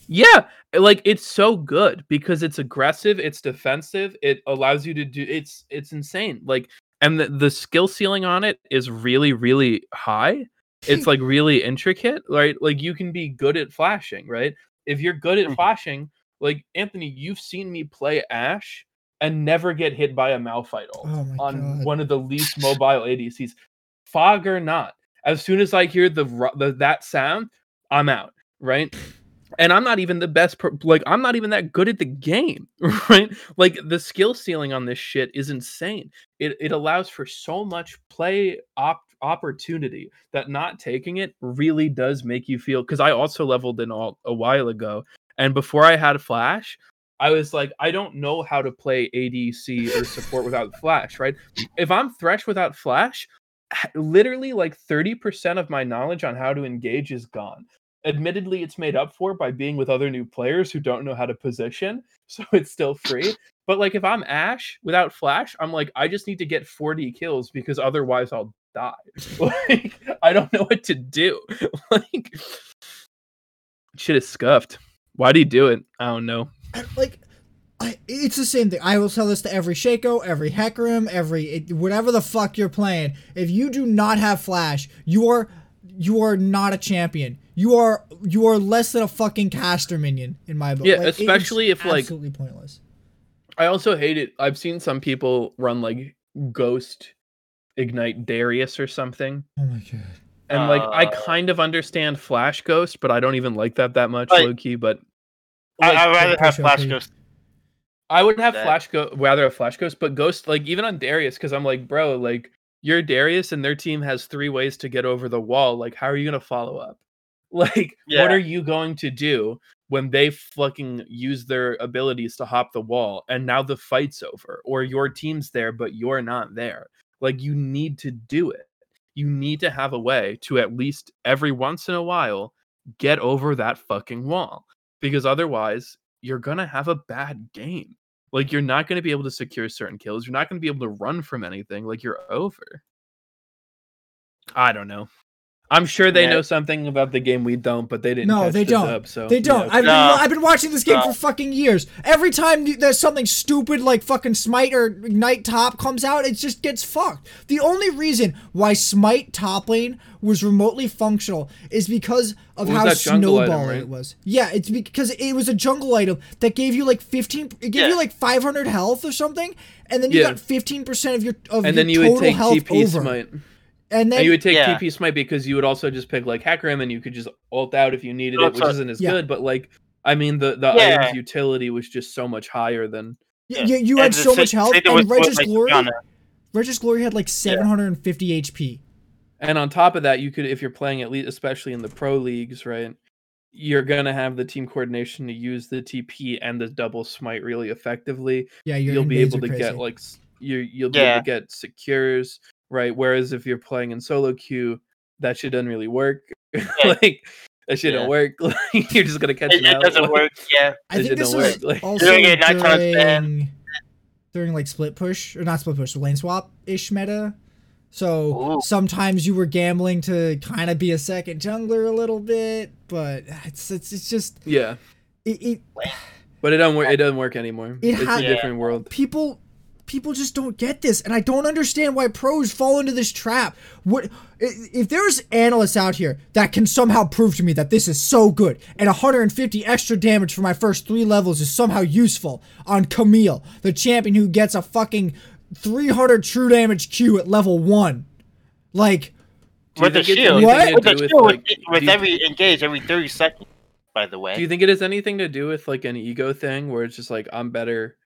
Yeah, like it's so good because it's aggressive, it's defensive, it allows you to do it's it's insane. Like and the, the skill ceiling on it is really really high. It's like really intricate, right? Like you can be good at flashing, right? If you're good at Mhm. flashing, like Anthony, you've seen me play Ashe and never get hit by a Malphite ult Oh on god. one of the least mobile ADCs. Fog or not, as soon as I hear the, the that sound, I'm out, right? And I'm not even the best, per- like I'm not even that good at the game, right? Like the skill ceiling on this shit is insane. It it allows for so much play op- opportunity that not taking it really does make you feel. Because I also leveled in all a while ago, and before I had a Flash, I was like, I don't know how to play ADC or support without Flash, right? If I'm Thresh without Flash, literally like 30% of my knowledge on how to engage is gone. Admittedly, it's made up for by being with other new players who don't know how to position, so it's still free. But like if I'm Ashe without Flash, I'm like, I just need to get 40 kills because otherwise I'll die. Like I don't know what to do. Like shit is scuffed. Why do you do it? I don't know. I- like I, it's the same thing. I will tell this to every Shaco, every Hecarim, every it- whatever the fuck you're playing. If you do not have Flash, you are you are not a champion. You are you are less than a fucking caster minion in my book. Yeah, Like, it- it's especially if, like- absolutely pointless. I also hate it. I've seen some people run like Ghost Ignite Darius or something. Oh my god. And like I Uh, kind of understand Flash Ghost, but I don't even like that that much, But- low key. But I, like, I'd rather have Flash OP. Ghost. I would have that- Flash Go rather have Flash Ghost, but Ghost like even on Darius, because I'm like, bro, like you're Darius and their team has three ways to get over the wall. Like, how are you gonna follow up? Like, Yeah. what are you going to do when they fucking use their abilities to hop the wall and now the fight's over or your team's there but you're not there? Like, you need to do it. You need to have a way to at least every once in a while get over that fucking wall because otherwise you're going to have a bad game. Like you're not going to be able to secure certain kills. You're not going to be able to run from anything. Like you're over. I don't know. I'm sure they Yeah. know something about the game we don't, but they didn't. No, catch they the don't. dub, so They don't. yeah. I've, No. been, I've been watching this game No. for fucking years. Every time there's something stupid like fucking Smite or Ignite top comes out, it just gets fucked. The only reason why Smite top lane was remotely functional is because of how that jungle item, snowball right? it was. Yeah, it's because it was a jungle item that gave you like 15. It gave Yeah. you like 500 health or something, and then you Yeah. got 15 percent of your of and your then you total would take health TP over. smite. And then And you would take Yeah. TP smite because you would also just pick like Hecarim and you could just ult out if you needed oh, it, which Also- isn't as Yeah. good. But like, I mean, the the Yeah. item's utility was just so much higher than. y- Yeah. you, you had so much health, same and with- with, Regis like, Glory. Kiana. Regis Glory had like 750 HP. And on top of that, you could, if you're playing at least, especially in the pro leagues, right? You're gonna have the team coordination to use the TP and the double smite really effectively. Yeah, your you'll be able are to get like you you'll be Yeah. able to get secures, right? Whereas if you're playing in solo queue, that shit doesn't really work. like that shit Yeah. don't work. Like, you're just gonna catch It, it out. doesn't like- work. Yeah. I think this was work, like- also Doing it nine times bad. during, during like split push or not split push, lane swap ish meta. So Ooh. sometimes you were gambling to kind of be a second jungler a little bit, but it's it's, it's just Yeah, it, it but it doesn't work. It doesn't work anymore. It it's ha- a Yeah. different world. people people just don't get this and i don't understand why pros fall into this trap what if there's analysts out here that can somehow prove to me that this is so good and 150 extra damage for my first three levels is somehow useful on camille the champion who gets a fucking 300 true damage q at level one like With the shield. What? With the shield, with, like, with do you- every engage every 30 seconds, by the way. Do you think it has anything to do with like an ego thing where it's just like I'm better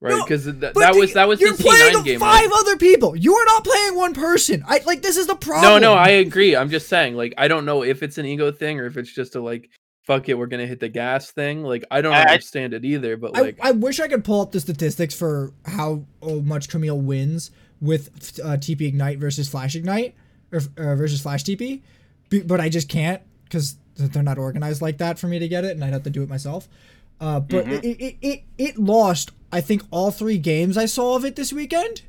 right? No, Because th- that was that was you're the playing C9 game. five right? other people. You are not playing one person. I like this is the problem. no, no, I agree. I'm just saying, like, I don't know if it's an ego thing or if it's just a like, fuck it, we're gonna hit the gas thing. Like, I don't I- I- understand it either. But like, I wish I could pull up the statistics for how oh, much Camille wins with uh, TP Ignite versus Flash Ignite or uh, versus Flash TP, B- but I just can't because they're not organized like that for me to get it, and I'd have to do it myself. Uh, but Mhm. it, it, it it lost. I think all three games I saw of it this weekend.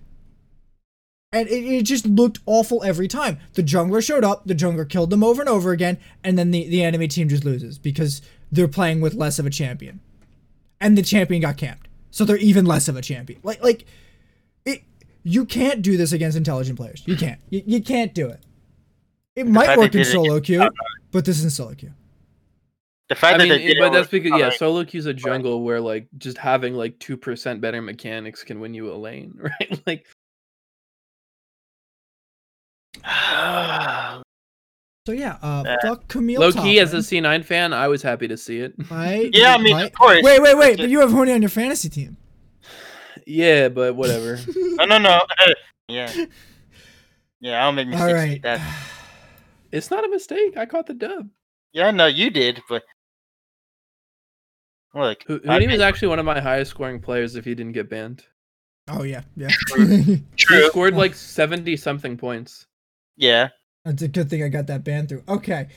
And it, it just looked awful every time. The jungler showed up, the jungler killed them over and over again, and then the, the enemy team just loses because they're playing with less of a champion and the champion got camped. So they're even less of a champion. Like like it you can't do this against intelligent players. You can't. You, you can't do it. It might work in solo queue, but this isn't solo queue. The fact I that mean, they did but that's because yeah, fine. solo queue's a jungle where like just having like two percent better mechanics can win you a lane, right? Like, So yeah, uh, fuck Camille. low key as a Toplin. C9 fan, I was happy to see it. Right? yeah, I mean, right? of course. Wait, wait, wait! But But you have Huni on your fantasy team. yeah, but whatever. No, no, no. yeah. Yeah, I'll make mistakes. All like. That. it's not a mistake. I caught the dub. Yeah, no, you did, but look, Hu- I was actually one of my highest scoring players if he didn't get banned. Oh yeah, yeah. He true. scored like 70 something points. Yeah, That's a good thing I got that ban through. Okay,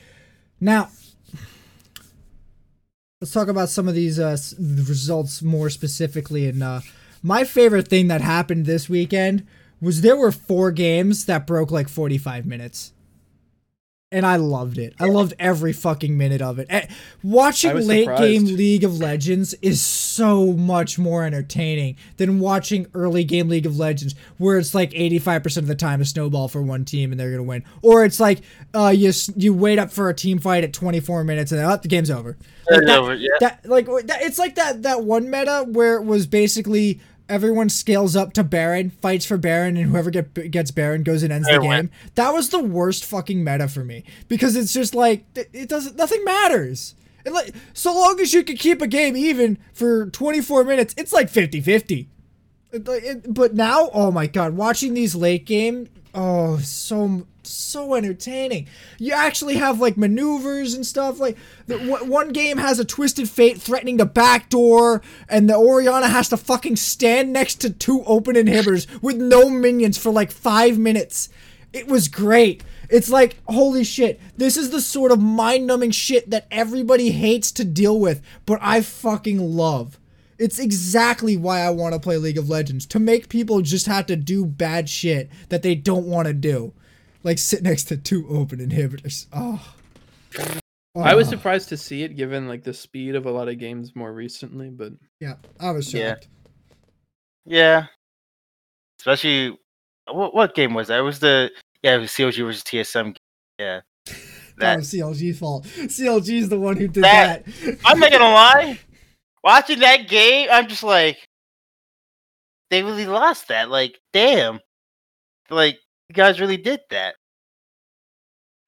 now let's talk about some of these uh, results more specifically. And uh, my favorite thing that happened this weekend was there were four games that broke like 45 minutes. And I loved it. I loved every fucking minute of it. Eh, Watching late game. League of Legends is so much more entertaining than watching early game League of Legends, where it's like 85% of the time a snowball for one team and they're gonna win, or it's like uh, you you wait up for a team fight at 24 minutes and oh, the game's over. Like It's that- over, yeah. that like that, it's like that that one meta where it was basically everyone scales up to Baron, fights for Baron, and whoever get, gets Baron goes and ends the Fair win. game. That was the worst fucking meta for me because it's just like it doesn't nothing matters. And like so long as you can keep a game even for 24 minutes, it's like 50-50. It- it- But now, oh my god, watching these late game, oh, so so entertaining. You actually have like maneuvers and stuff. Like the, one one game has a twisted fate threatening the back door, and the Orianna has to fucking stand next to two open inhibitors with no minions for like five minutes. It was great. It's like, holy shit, this is the sort of mind numbing shit that everybody hates to deal with, but I fucking love. It's exactly why I want to play League of Legends to make people just have to do bad shit that they don't want to do, like sit next to two open inhibitors. Oh, I was Oh. surprised to see it given like the speed of a lot of games more recently, but Yeah, I was Yeah. shocked. yeah. Especially, what what game was that? It was the yeah, it was CLG versus TSM. game. Yeah, That that. was CLG's fault. CLG's the one who did That- that. I'm not gonna lie. Watching that game, I'm just like, they really lost that. Like, damn, like you guys really did that.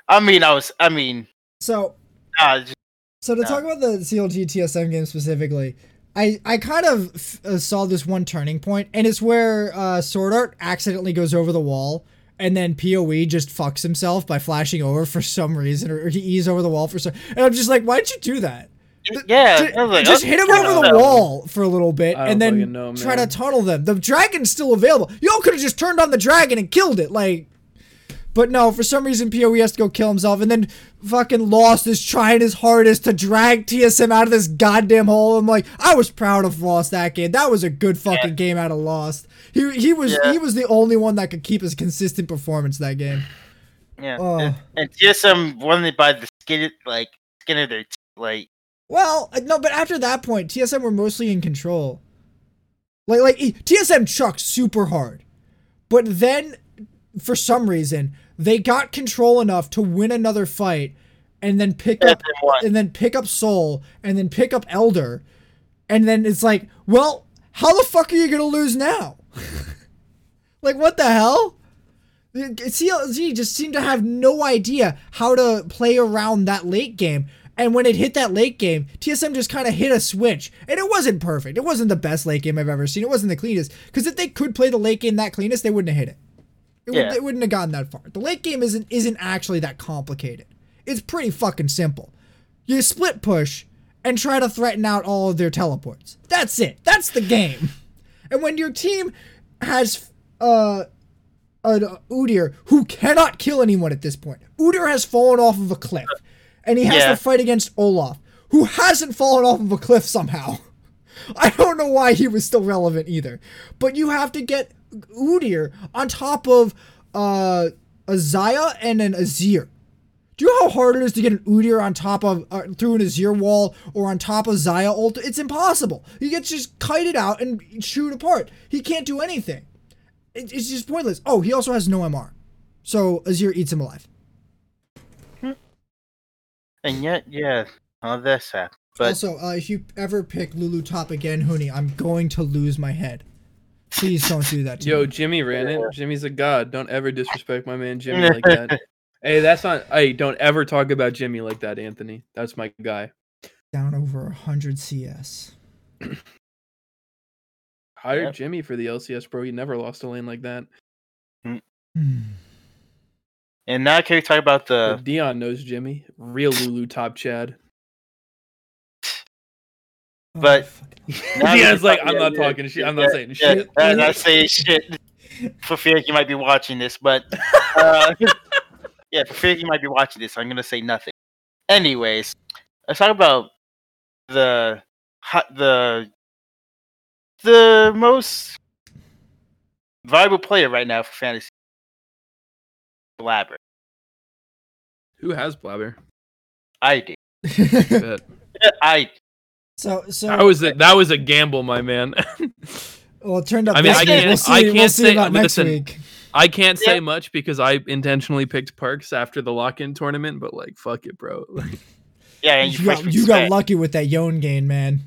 I mean, I was. I mean, so just, So to talk about the CLG TSM game specifically, I I kind of f- uh, saw this one turning point, and it's where uh, SwordArt accidentally goes over the wall, and then Poe just fucks himself by flashing over for some reason, or he ease over the wall for some. And I'm just like, why'd you do that? Yeah. Ju- I was like, just okay, hit him over the know. wall for a little bit, and then know, try to tunnel them. The dragon's still available. Y'all could have just turned on the dragon and killed it, like. But no, for some reason Poe has to go kill himself, and then fucking Lost is trying his hardest to drag TSM out of this goddamn hole. I'm like, I was proud of Lost that game. That was a good fucking game out of Lost. He he was Yeah. he was the only one that could keep his consistent performance that game. Yeah, Oh. and, and TSM won it by the skin, like skin of their teeth. Like, Well, uh, no, but after that point, TSM were mostly in control. Like like TSM chucked super hard, but then for some reason they got control enough to win another fight, and then pick up and then pick up Soul and then pick up Elder, and then it's like, well, how the fuck are you gonna lose now? like what the hell? The- CLG just seemed to have no idea how to play around that late game. And when it hit that late game, TSM just kind of hit a switch. And it wasn't perfect. It wasn't the best late game I've ever seen. It wasn't the cleanest. Because if they could play the late game that cleanest, they wouldn't have hit it. It, Yeah. would, it wouldn't have gotten that far. The late game isn't isn't actually that complicated. It's pretty fucking simple. You split push and try to threaten out all of their teleports. That's it. That's the game. And when your team has uh an Udyr who cannot kill anyone at this point. Udyr has fallen off of a cliff, and he has Yeah. to fight against Olaf, who hasn't fallen off of a cliff somehow. I don't know why he was still relevant either. But you have to get Udyr on top of uh, a Xayah and an Azir. Do you know how hard it is to get an Udyr on top of uh, through an Azir wall or on top of Xayah ult? It's impossible. He gets just kited out and chewed apart. He can't do anything. It, it's just pointless. Oh, he also has no MR, so Azir eats him alive. And yet, yeah, all this happened. But also, uh, if you ever pick Lulu top again, Huni, I'm going to lose my head. Please don't do that to Yo, me. Jimmy ran it. Jimmy's a god. Don't ever disrespect my man Jimmy like that. Hey, that's not. Hey, don't ever talk about Jimmy like that, Anthony. That's my guy. Down over 100 CS. Hired Yep. Jimmy for the LCS, bro. He never lost a lane like that. Hmm. And now can we talk about But the Dion knows Jimmy. Real Lulu top Chad. Oh, But- fucking- Now we Dion's can like, I'm yeah, not yeah, talking shit. I'm not yeah, saying yeah, shit. I'm not saying shit. For fear you might be watching this, but uh, yeah, for fear you might be watching this, I'm gonna say nothing. Anyways, let's talk about the the the most viable player right now for fantasy. Blaber, Who has Blaber? I did. Bet. I so, so That was a, that was a gamble, my man. well, it turned out. I mean, I can't- We'll see, I can't see say- about next listen, week. I can't say Yeah. much because I intentionally picked Perkz after the lock-in tournament, but like, fuck it, bro. Like, yeah, and You, you, got, you got lucky with that Yon gain, man.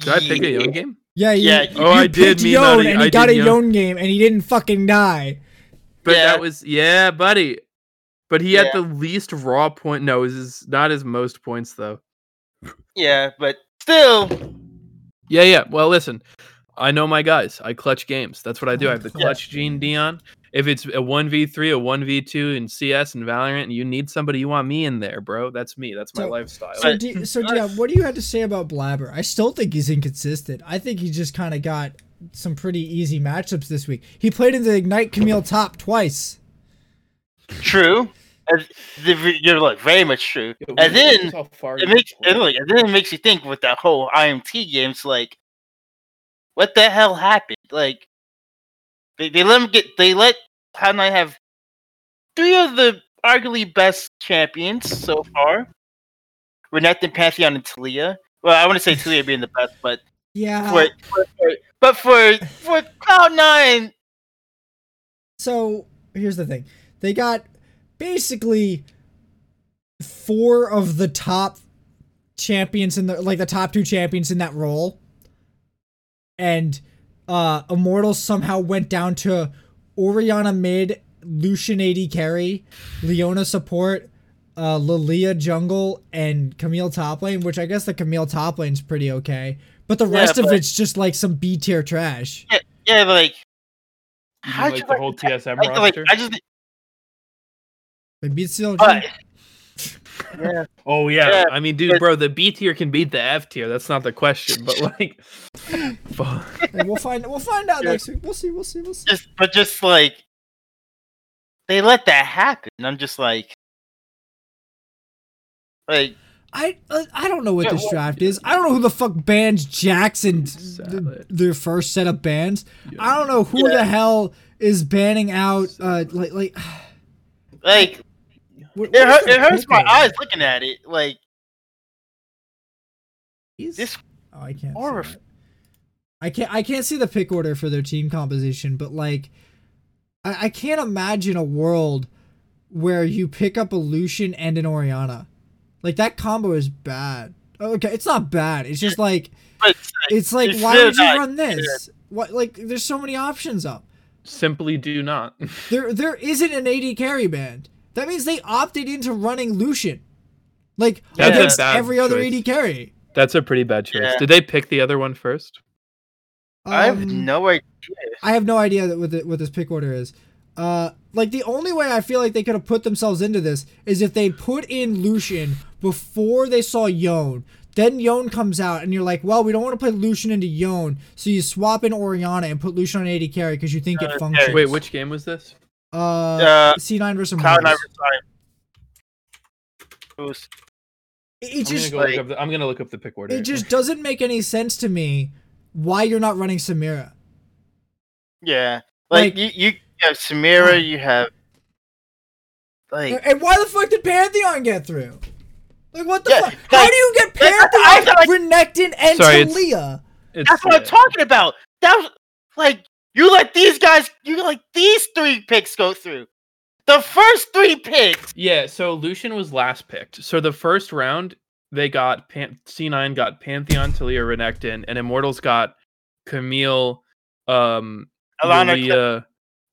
did I pick a Yeah. young game? Yeah, you, Yeah, you Oh, I did picked mean Yon, and he I got a Yon. Yon game, and he didn't fucking die. But Yeah. that was yeah, buddy. But he had the least raw point. No, his is not his most points though. Yeah, but still, Yeah, yeah. Well, listen, I know my guys. I clutch games. That's what I do. I have the Yeah. clutch gene, Dion. If it's a one v three, a one v two in CS and Valorant, and you need somebody, you want me in there, bro. That's me. That's my So- lifestyle. So, But- D, so yeah, what do you have to say about Blaber? I still think he's inconsistent. I think he just kind of got some pretty easy matchups this week. He played in the Ignite Camille top twice. true. You're like very much true. Yo, And then it makes and, and then it makes you think with that whole IMT games, like, what the hell happened? Like, they they let them get they let Cloud Nine have three of the arguably best champions so far. Renekton, Pantheon, and Taliyah. Well, I want to say Taliyah being the best, but Yeah. for, for, for but for for Cloud Nine, So here's the thing: they got basically four of the top champions in the like the top two champions in that role, and uh Immortals somehow went down to Orianna mid, Lucian AD carry, Leona support. Uh, Lilia jungle and Camille top lane, which I guess the Camille top lane's pretty okay, but the Yeah, rest of it's just like some B tier trash. yeah, like You how'd like you the whole TSM I, like, roster. I just They beat CLG. but yeah. Oh yeah. Yeah, I mean, dude, bro, the B tier can beat the F tier. That's not the question. But like, fuck. Hey, we'll find we'll find out Yeah. next week. We'll see. We'll see. We'll see. just but just like they let that happen. I'm just like like I uh, I don't know what Yeah, this well- draft is. I don't know who the fuck bans Jackson th- their first set of bans. I don't know who the hell is banning out uh like like like what, it, hurt, it hurts my order? eyes looking at it. Like He's- this Oh, I can't. See that. I can't. I can't see the pick order for their team composition, but like, I, I can't imagine a world where you pick up a Lucian and an Orianna. Like that combo is bad. Oh, okay, it's not bad. It's just like it's like why would you run this? What like there's so many options up. Simply do not. There there isn't an AD carry band. That means they opted into running Lucian. Like That's a against bad every other choice. AD carry. That's a pretty bad choice. Yeah. Did they pick the other one first? I have Um, no idea. I have no idea that what, the, what this pick order is. Uh, like the only way I feel like they could have put themselves into this is if they put in Lucian before they saw Yone. Then Yone comes out, and you're like, well, we don't want to play Lucian into Yone, so you swap in Orianna and put Lucian on AD carry because you think Uh, it functions. Wait, which game was this? Uh, Uh, C9 versus Cloud Immortals. Nine It was It, it I'm gonna, go like- look up the, I'm gonna look up the pick order. it just doesn't make any sense to me why you're not running Samira. yeah. Like, Like- you, you have Samira, you have like And why the fuck did Pantheon get through? Like what the Yeah, fuck? How do you get like, I Pantheon, thought- Renekton, and Sorry, Taliyah? It's, that's what I'm talking about. That was like you let these guys, you let these three picks go through. The first three picks. Yeah, so Lucian was last picked. So the first round, they got Pan- C9 got Pantheon, Taliyah, Renekton, and Immortals got Camille, um, Alana, Lilia,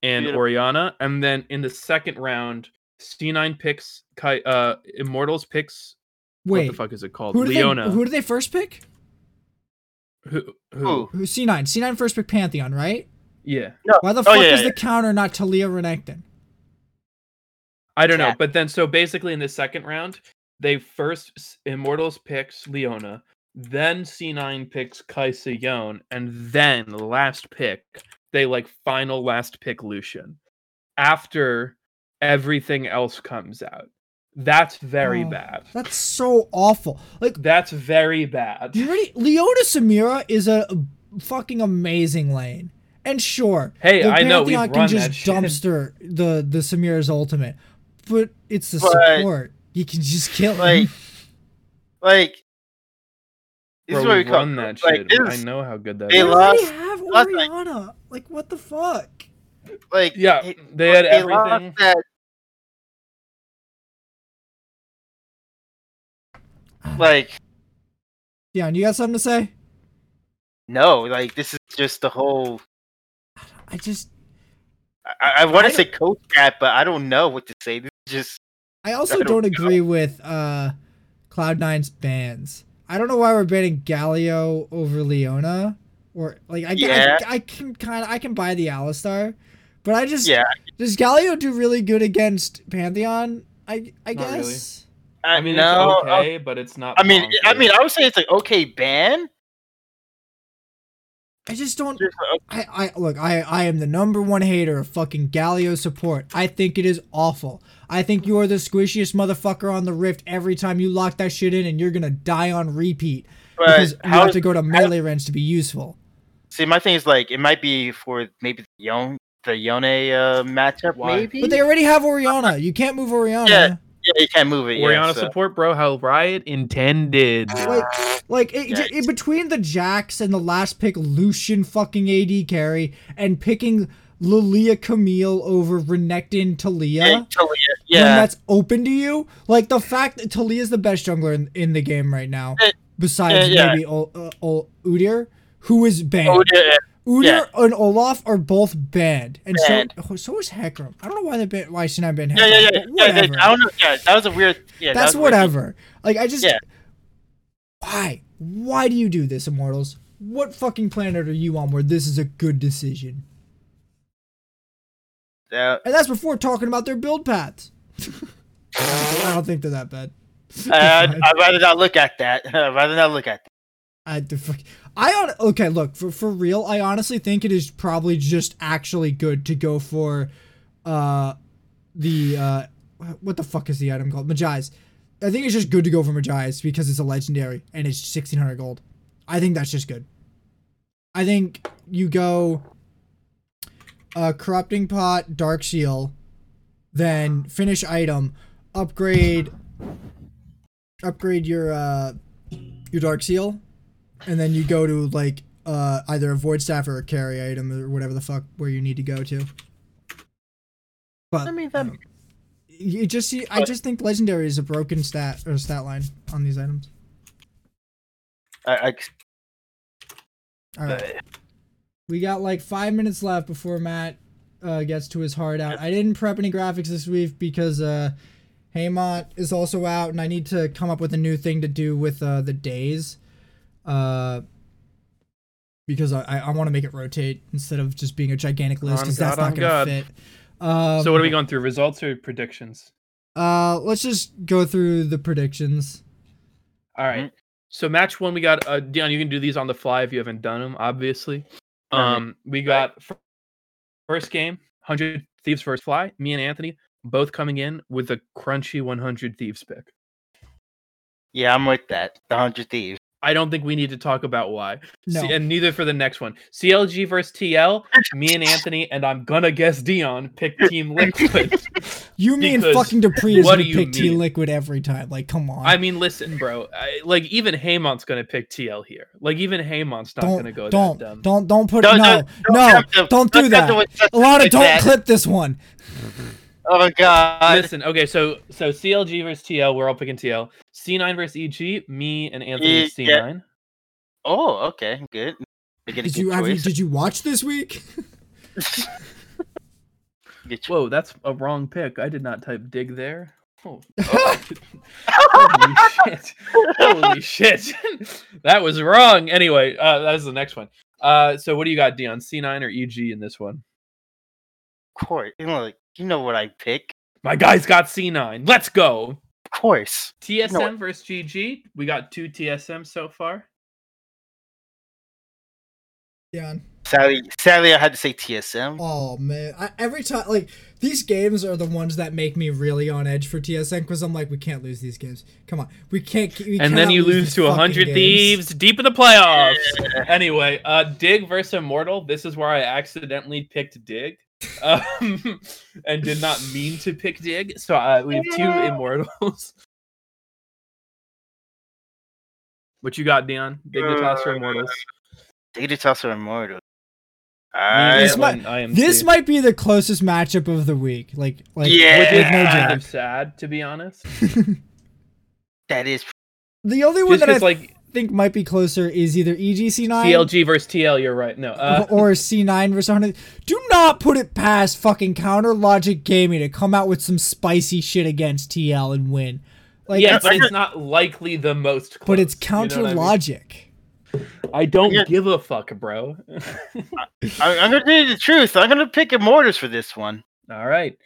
and Beautiful. Orianna. And then in the second round, C9 picks Kai, uh, Immortals picks what Wait, the fuck is it called? who did Leona. they who did they first pick? who, who? Who? Who C9? C9 first picked Pantheon, right? Yeah. Why the Oh, fuck yeah, is yeah. the counter not Taliyah Renekton? I don't know, but then so basically in the second round, they first Immortals picks Leona, then C9 picks Kai'Sa Yon, and then last pick they like final last pick Lucian. After everything else comes out, that's very Oh. bad. That's so awful. Like That's very bad. you ready? Leona Samira is a fucking amazing lane. And sure, Hey, the I know, we've can run just that shit. dumpster the the Samira's ultimate, but it's the But- support. You can just kill him. Like, like this Bro, is what we we call run that like, shit. this I know how good that they is. They already have lost, like- Orianna. Like what the fuck? like Yeah, it- they had they lost everything. that- like Dion, you got something to say? no, like this is just the whole. I just I, I want to say coach cat, but I don't know what to say. This is just I also I don't, don't know. agree with uh Cloud Nine's bans. I don't know why we're banning Galio over Leona. Or like I, Yeah. I, I can kind of I can buy the Alistar, but I just yeah. does Galio do really good against Pantheon? I I Not guess. I, I mean, no, it's okay, but it's not. I mean, I mean, I would say it's like okay ban. I just don't. I, I look. I I am the number one hater of fucking Galio support. I think it is awful. I think you are the squishiest motherfucker on the rift every time you lock that shit in, and you're gonna die on repeat because But you how have is- to go to melee range to be useful. see, my thing is like it might be for maybe the Yon the Yone uh, matchup, Why? maybe. But they already have Orianna. You can't move Orianna. Yeah. Yeah, you can't move it. Orianna yeah, so. support, bro. How Riot intended. Like, like it, Yeah. in between the Jax and the last pick, Lucian fucking AD carry, and picking Lilia Camille over Renekton Taliyah. Yeah, Taliyah, when yeah. that's open to you. Like the fact that Taliyah is the best jungler in, in the game right now, besides yeah, yeah. maybe Ol, uh, Ol, Udyr, who is banned. Oh, yeah, Udyr yeah. and Olaf are both banned, and Banned. so so is Hecarim. I don't know why they ban, why C9 banned yeah, Hecarim. yeah, yeah, but yeah, they- whatever. I don't know. Yeah, that was a weird. Yeah, That's was a weird whatever. Like I just, Yeah. why, why do you do this, Immortals? What fucking planet are you on where this is a good decision? Yeah, And that's before talking about their build paths. I don't think they're that bad. I, uh, I'd, I'd rather not look at that. I'd rather not look at that. I the fuck. I okay. Look for for real. I honestly think it is probably just actually good to go for, uh, the uh, what the fuck is the item called? Mejai's. I think it's just good to go for Mejai's because it's a legendary and it's sixteen hundred gold. I think that's just good. I think you go, uh, corrupting pot, dark seal, then finish item, upgrade, upgrade your uh, your dark seal, and then you go to like uh either a void staff or a carry item or whatever the fuck where you need to go to. But I mean, that- um, you just see. I just think legendary is a broken stat or stat line on these items. I, I, All right, we got like five minutes left before Matt uh, gets to his heart out. I didn't prep any graphics this week because uh Haymont is also out, and I need to come up with a new thing to do with uh, the days. Uh, because I, I want to make it rotate instead of just being a gigantic list On because that's not gonna fit. Um, so what are we going through? Results or predictions? Uh, let's just go through the predictions. All right. So match one, we got uh, Dion. You can do these on the fly if you haven't done them. Obviously. Right. Um, we got f- first game, hundred thieves first fly. Me and Anthony both coming in with a crunchy 100 thieves pick. Yeah, I'm with that. The hundred thieves. I don't think we need to talk about why. No. C- and neither for the next one. CLG versus TL. Me and Anthony, and I'm gonna guess Dion pick Team Liquid. You mean fucking Dupree is gonna do you pick T mean? Liquid every time? Like, come on. I mean, listen, bro. I, like even Haymont's gonna pick TL here. Like even Haymont's not don't gonna go don't that dumb. don't don't put Don't- no don't- don't no don't do don't have that. to with such- Alana, don't that. clip this one. Oh my god. Listen, okay, so so CLG versus TL, we're all picking TL. C9 versus EG, me and Anthony is Yeah. C9. Oh, okay, good. We get a Did good you have you, did you watch this week? Good. Whoa, that's a wrong pick. I did not type dig there. Oh, holy shit! Holy shit! that was wrong. Anyway, uh, that was the next one. Uh, so what do you got, Dion? C9 or EG in this one? Court. you know, like you know what I pick. My guy's got C9. Let's go. Of course. TSM know versus GG. We got two TSM so far. Yeah. Sadly, sadly, I had to say TSM. Oh man, I, every time like these games are the ones that make me really on edge for TSM because I'm like, we can't lose these games. Come on, we can't. We and then you lose these to fucking 100 thieves deep in the playoffs. Anyway, uh, Dig versus Immortal. This is where I accidentally picked Dig, um, and did not mean to pick Dig. So uh, we have two Immortals. What you got, Dion? Dignitas or Immortals? Dignitas or Immortal. Me, I, This might- This might be the closest matchup of the week. Like, like Yeah. Which with no kind joke. of sad, to be honest. that is The only one Just that I because, like, think might be closer is either E EGC9 CLG versus TL, you're right. No. Uh, or C9 versus 100. Do not put it past fucking Counter Logic Gaming to come out with some spicy shit against TL and win. Like, yeah, it's- but it's not likely the most close. but it's you know Counter I mean? Logic. I don't Yeah. give a fuck, bro. I, I'm gonna tell you the truth. I'm gonna pick Immortals for this one. All right.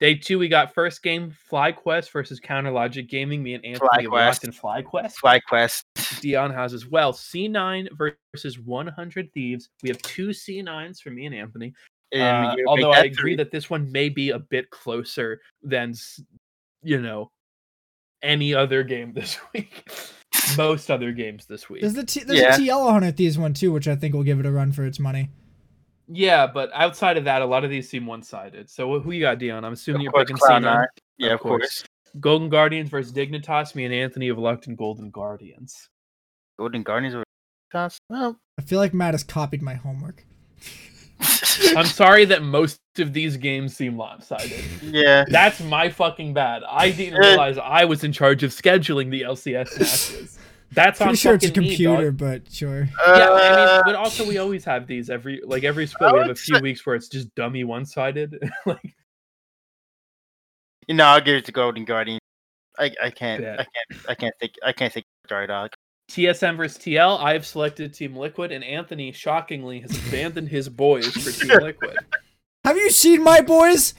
Day two, we got first game FlyQuest versus Counter Logic Gaming. Me and Anthony have locked FlyQuest. in FlyQuest. FlyQuest. Dion has as well. C9 versus 100 Thieves. We have two C9s for me and Anthony. And Uh, although I agree three. that this one may be a bit closer than, you know, any other game this week. Most other games this week. There's the T- there's Yeah. a TL 100 Thieves one too, which I think will give it a run for its money. Yeah, but outside of that, a lot of these seem one-sided. So who you got, Dion? I'm assuming Of you're course, picking Cloud C9. Yeah, Of of course. course. Golden Guardians versus Dignitas. Me and Anthony have locked in Golden Guardians. Golden Guardians or Dignitas? Well, I feel like Matt has copied my homework. I'm sorry that most of these games seem lopsided. yeah. That's my fucking bad. I didn't realize I was in charge of scheduling the LCS matches. That's on Pretty sure it's a fucking me, computer, but sure. Yeah, I mean, Uh, but also we always have these every like every split. We have a few say- weeks where it's just dummy one-sided. like you know, I'll give it to Golden Guardian. I, I can't Bet. I can't I can't think I can't think of Dry Dog. TSM versus TL. I have selected Team Liquid, and Anthony shockingly has abandoned his boys for Team Liquid. Have you seen my boys?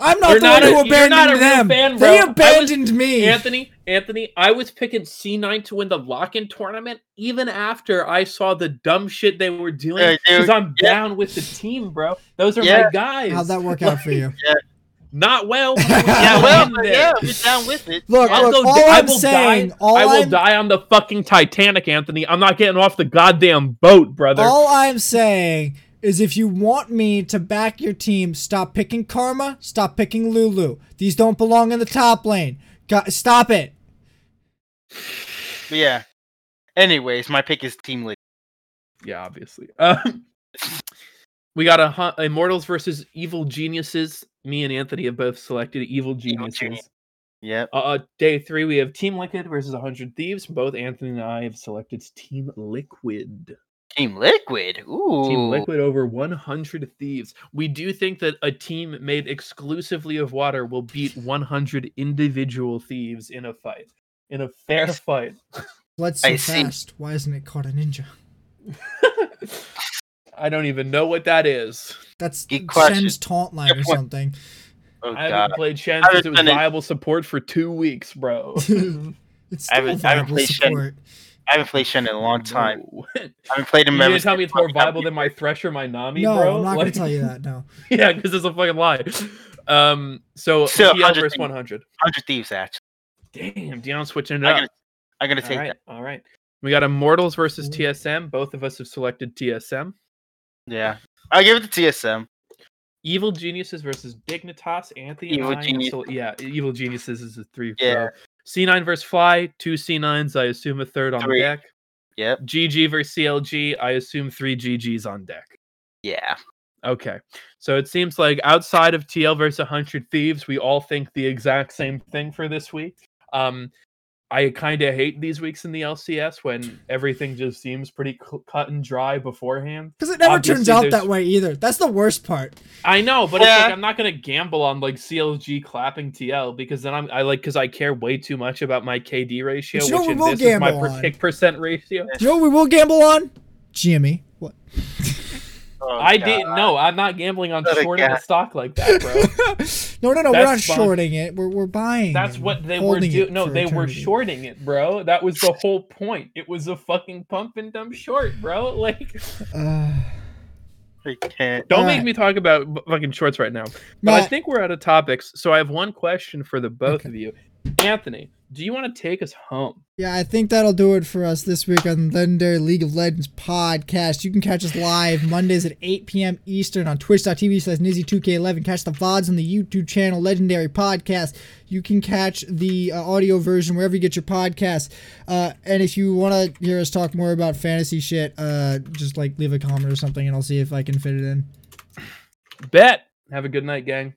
I'm not You're the not one a- who abandoned them. fan, they bro. I was- abandoned me. Anthony, Anthony, I was picking C9 to win the lock-in tournament even after I saw the dumb shit they were doing. Because dude, I'm yeah. down with the team, bro. Those are Yeah. my guys. How'd that work out for you? Not well. Yeah, yeah, well, in but yeah, we're down with it. Look. I'll look go, all I I'm will saying, die. all I will I'm- die on the fucking Titanic, Anthony. I'm not getting off the goddamn boat, brother. All I'm saying is if you want me to back your team, stop picking Karma, stop picking Lulu. These don't belong in the top lane. Got, stop it. Yeah. Anyways, my pick is Team Liquid. Yeah, obviously. Um, we got a hu- Immortals versus Evil Geniuses. Me and Anthony have both selected Evil Geniuses. Genius. Yep. Uh, uh, day three, we have Team Liquid versus 100 Thieves. Both Anthony and I have selected Team Liquid. Team Liquid. Ooh. Team Liquid over 100 Thieves. We do think that a team made exclusively of water will beat 100 individual thieves in a fight, in a fair fight. Blood so I see. fast. Why isn't it called a ninja? I don't even know what that is. That's Good. Shen's taunt line or something. Oh I haven't played Shen I since it was haven't it- viable support for two weeks, bro. it's I still haven't- I haven't viable played Shen. Support. I haven't played Shen in a long time. No. I haven't played him You ever gonna tell me it's more viable than my Thresh or my Nami, No, bro? I'm not gonna tell you that. No. yeah, because it's a fucking lie. Um, so Still, TL 100 versus 100. 100 Thieves, actually. Damn, Dion switching it I'm up. gonna, I'm gonna take right, that. all right. We got Immortals versus TSM. Both of us have selected TSM. Yeah. I'll give it to TSM. Evil Geniuses versus Dignitas. Anthony Evil and I Genius- so- yeah, Evil Geniuses is a three. Yeah. pro. C9 versus Fly. Two C9s. I assume a third on Three. deck. Yep. GG versus CLG. I assume three GGs on deck. Yeah. Okay. So it seems like outside of TL versus 100 Thieves, we all think the exact same thing for this week. Um, I kind of hate these weeks in the LCS when everything just seems pretty cl- cut and dry beforehand. Because it never Obviously, turns out there's- that way either. That's the worst part. I know, but it's Yeah. like I'm not gonna gamble on like CLG clapping TL because then I'm I like because I care way too much about my KD ratio, But you know which we will this is my per on? kick percent ratio. You know what we will gamble on? GME. What? Oh, I God. didn't know. I'm not gambling on shorting a stock like that, bro. no, no, no. we're not That's fine. shorting it. We're, we're buying. That's what they were holding doing. No, for they were shorting it, bro. That was the whole point. It was a fucking pump and dump short, bro. Like, Uh, I can't. don't Alright. make me talk about fucking shorts right now. But I think we're out of topics. So I have one question for the both Okay. of you. Anthony, do you want to take us home? yeah, I think that'll do it for us this week on Legendary League of Legends podcast. You can catch us live Mondays at 8 p.m. Eastern on twitch.tv slash Nizzy2K11. Catch the VODs on the YouTube channel Legendary Podcast. You can catch the uh, audio version wherever you get your podcasts. Uh, and if you want to hear us talk more about fantasy shit, uh, just like leave a comment or something and I'll see if I can fit it in. Bet. Have a good night, gang.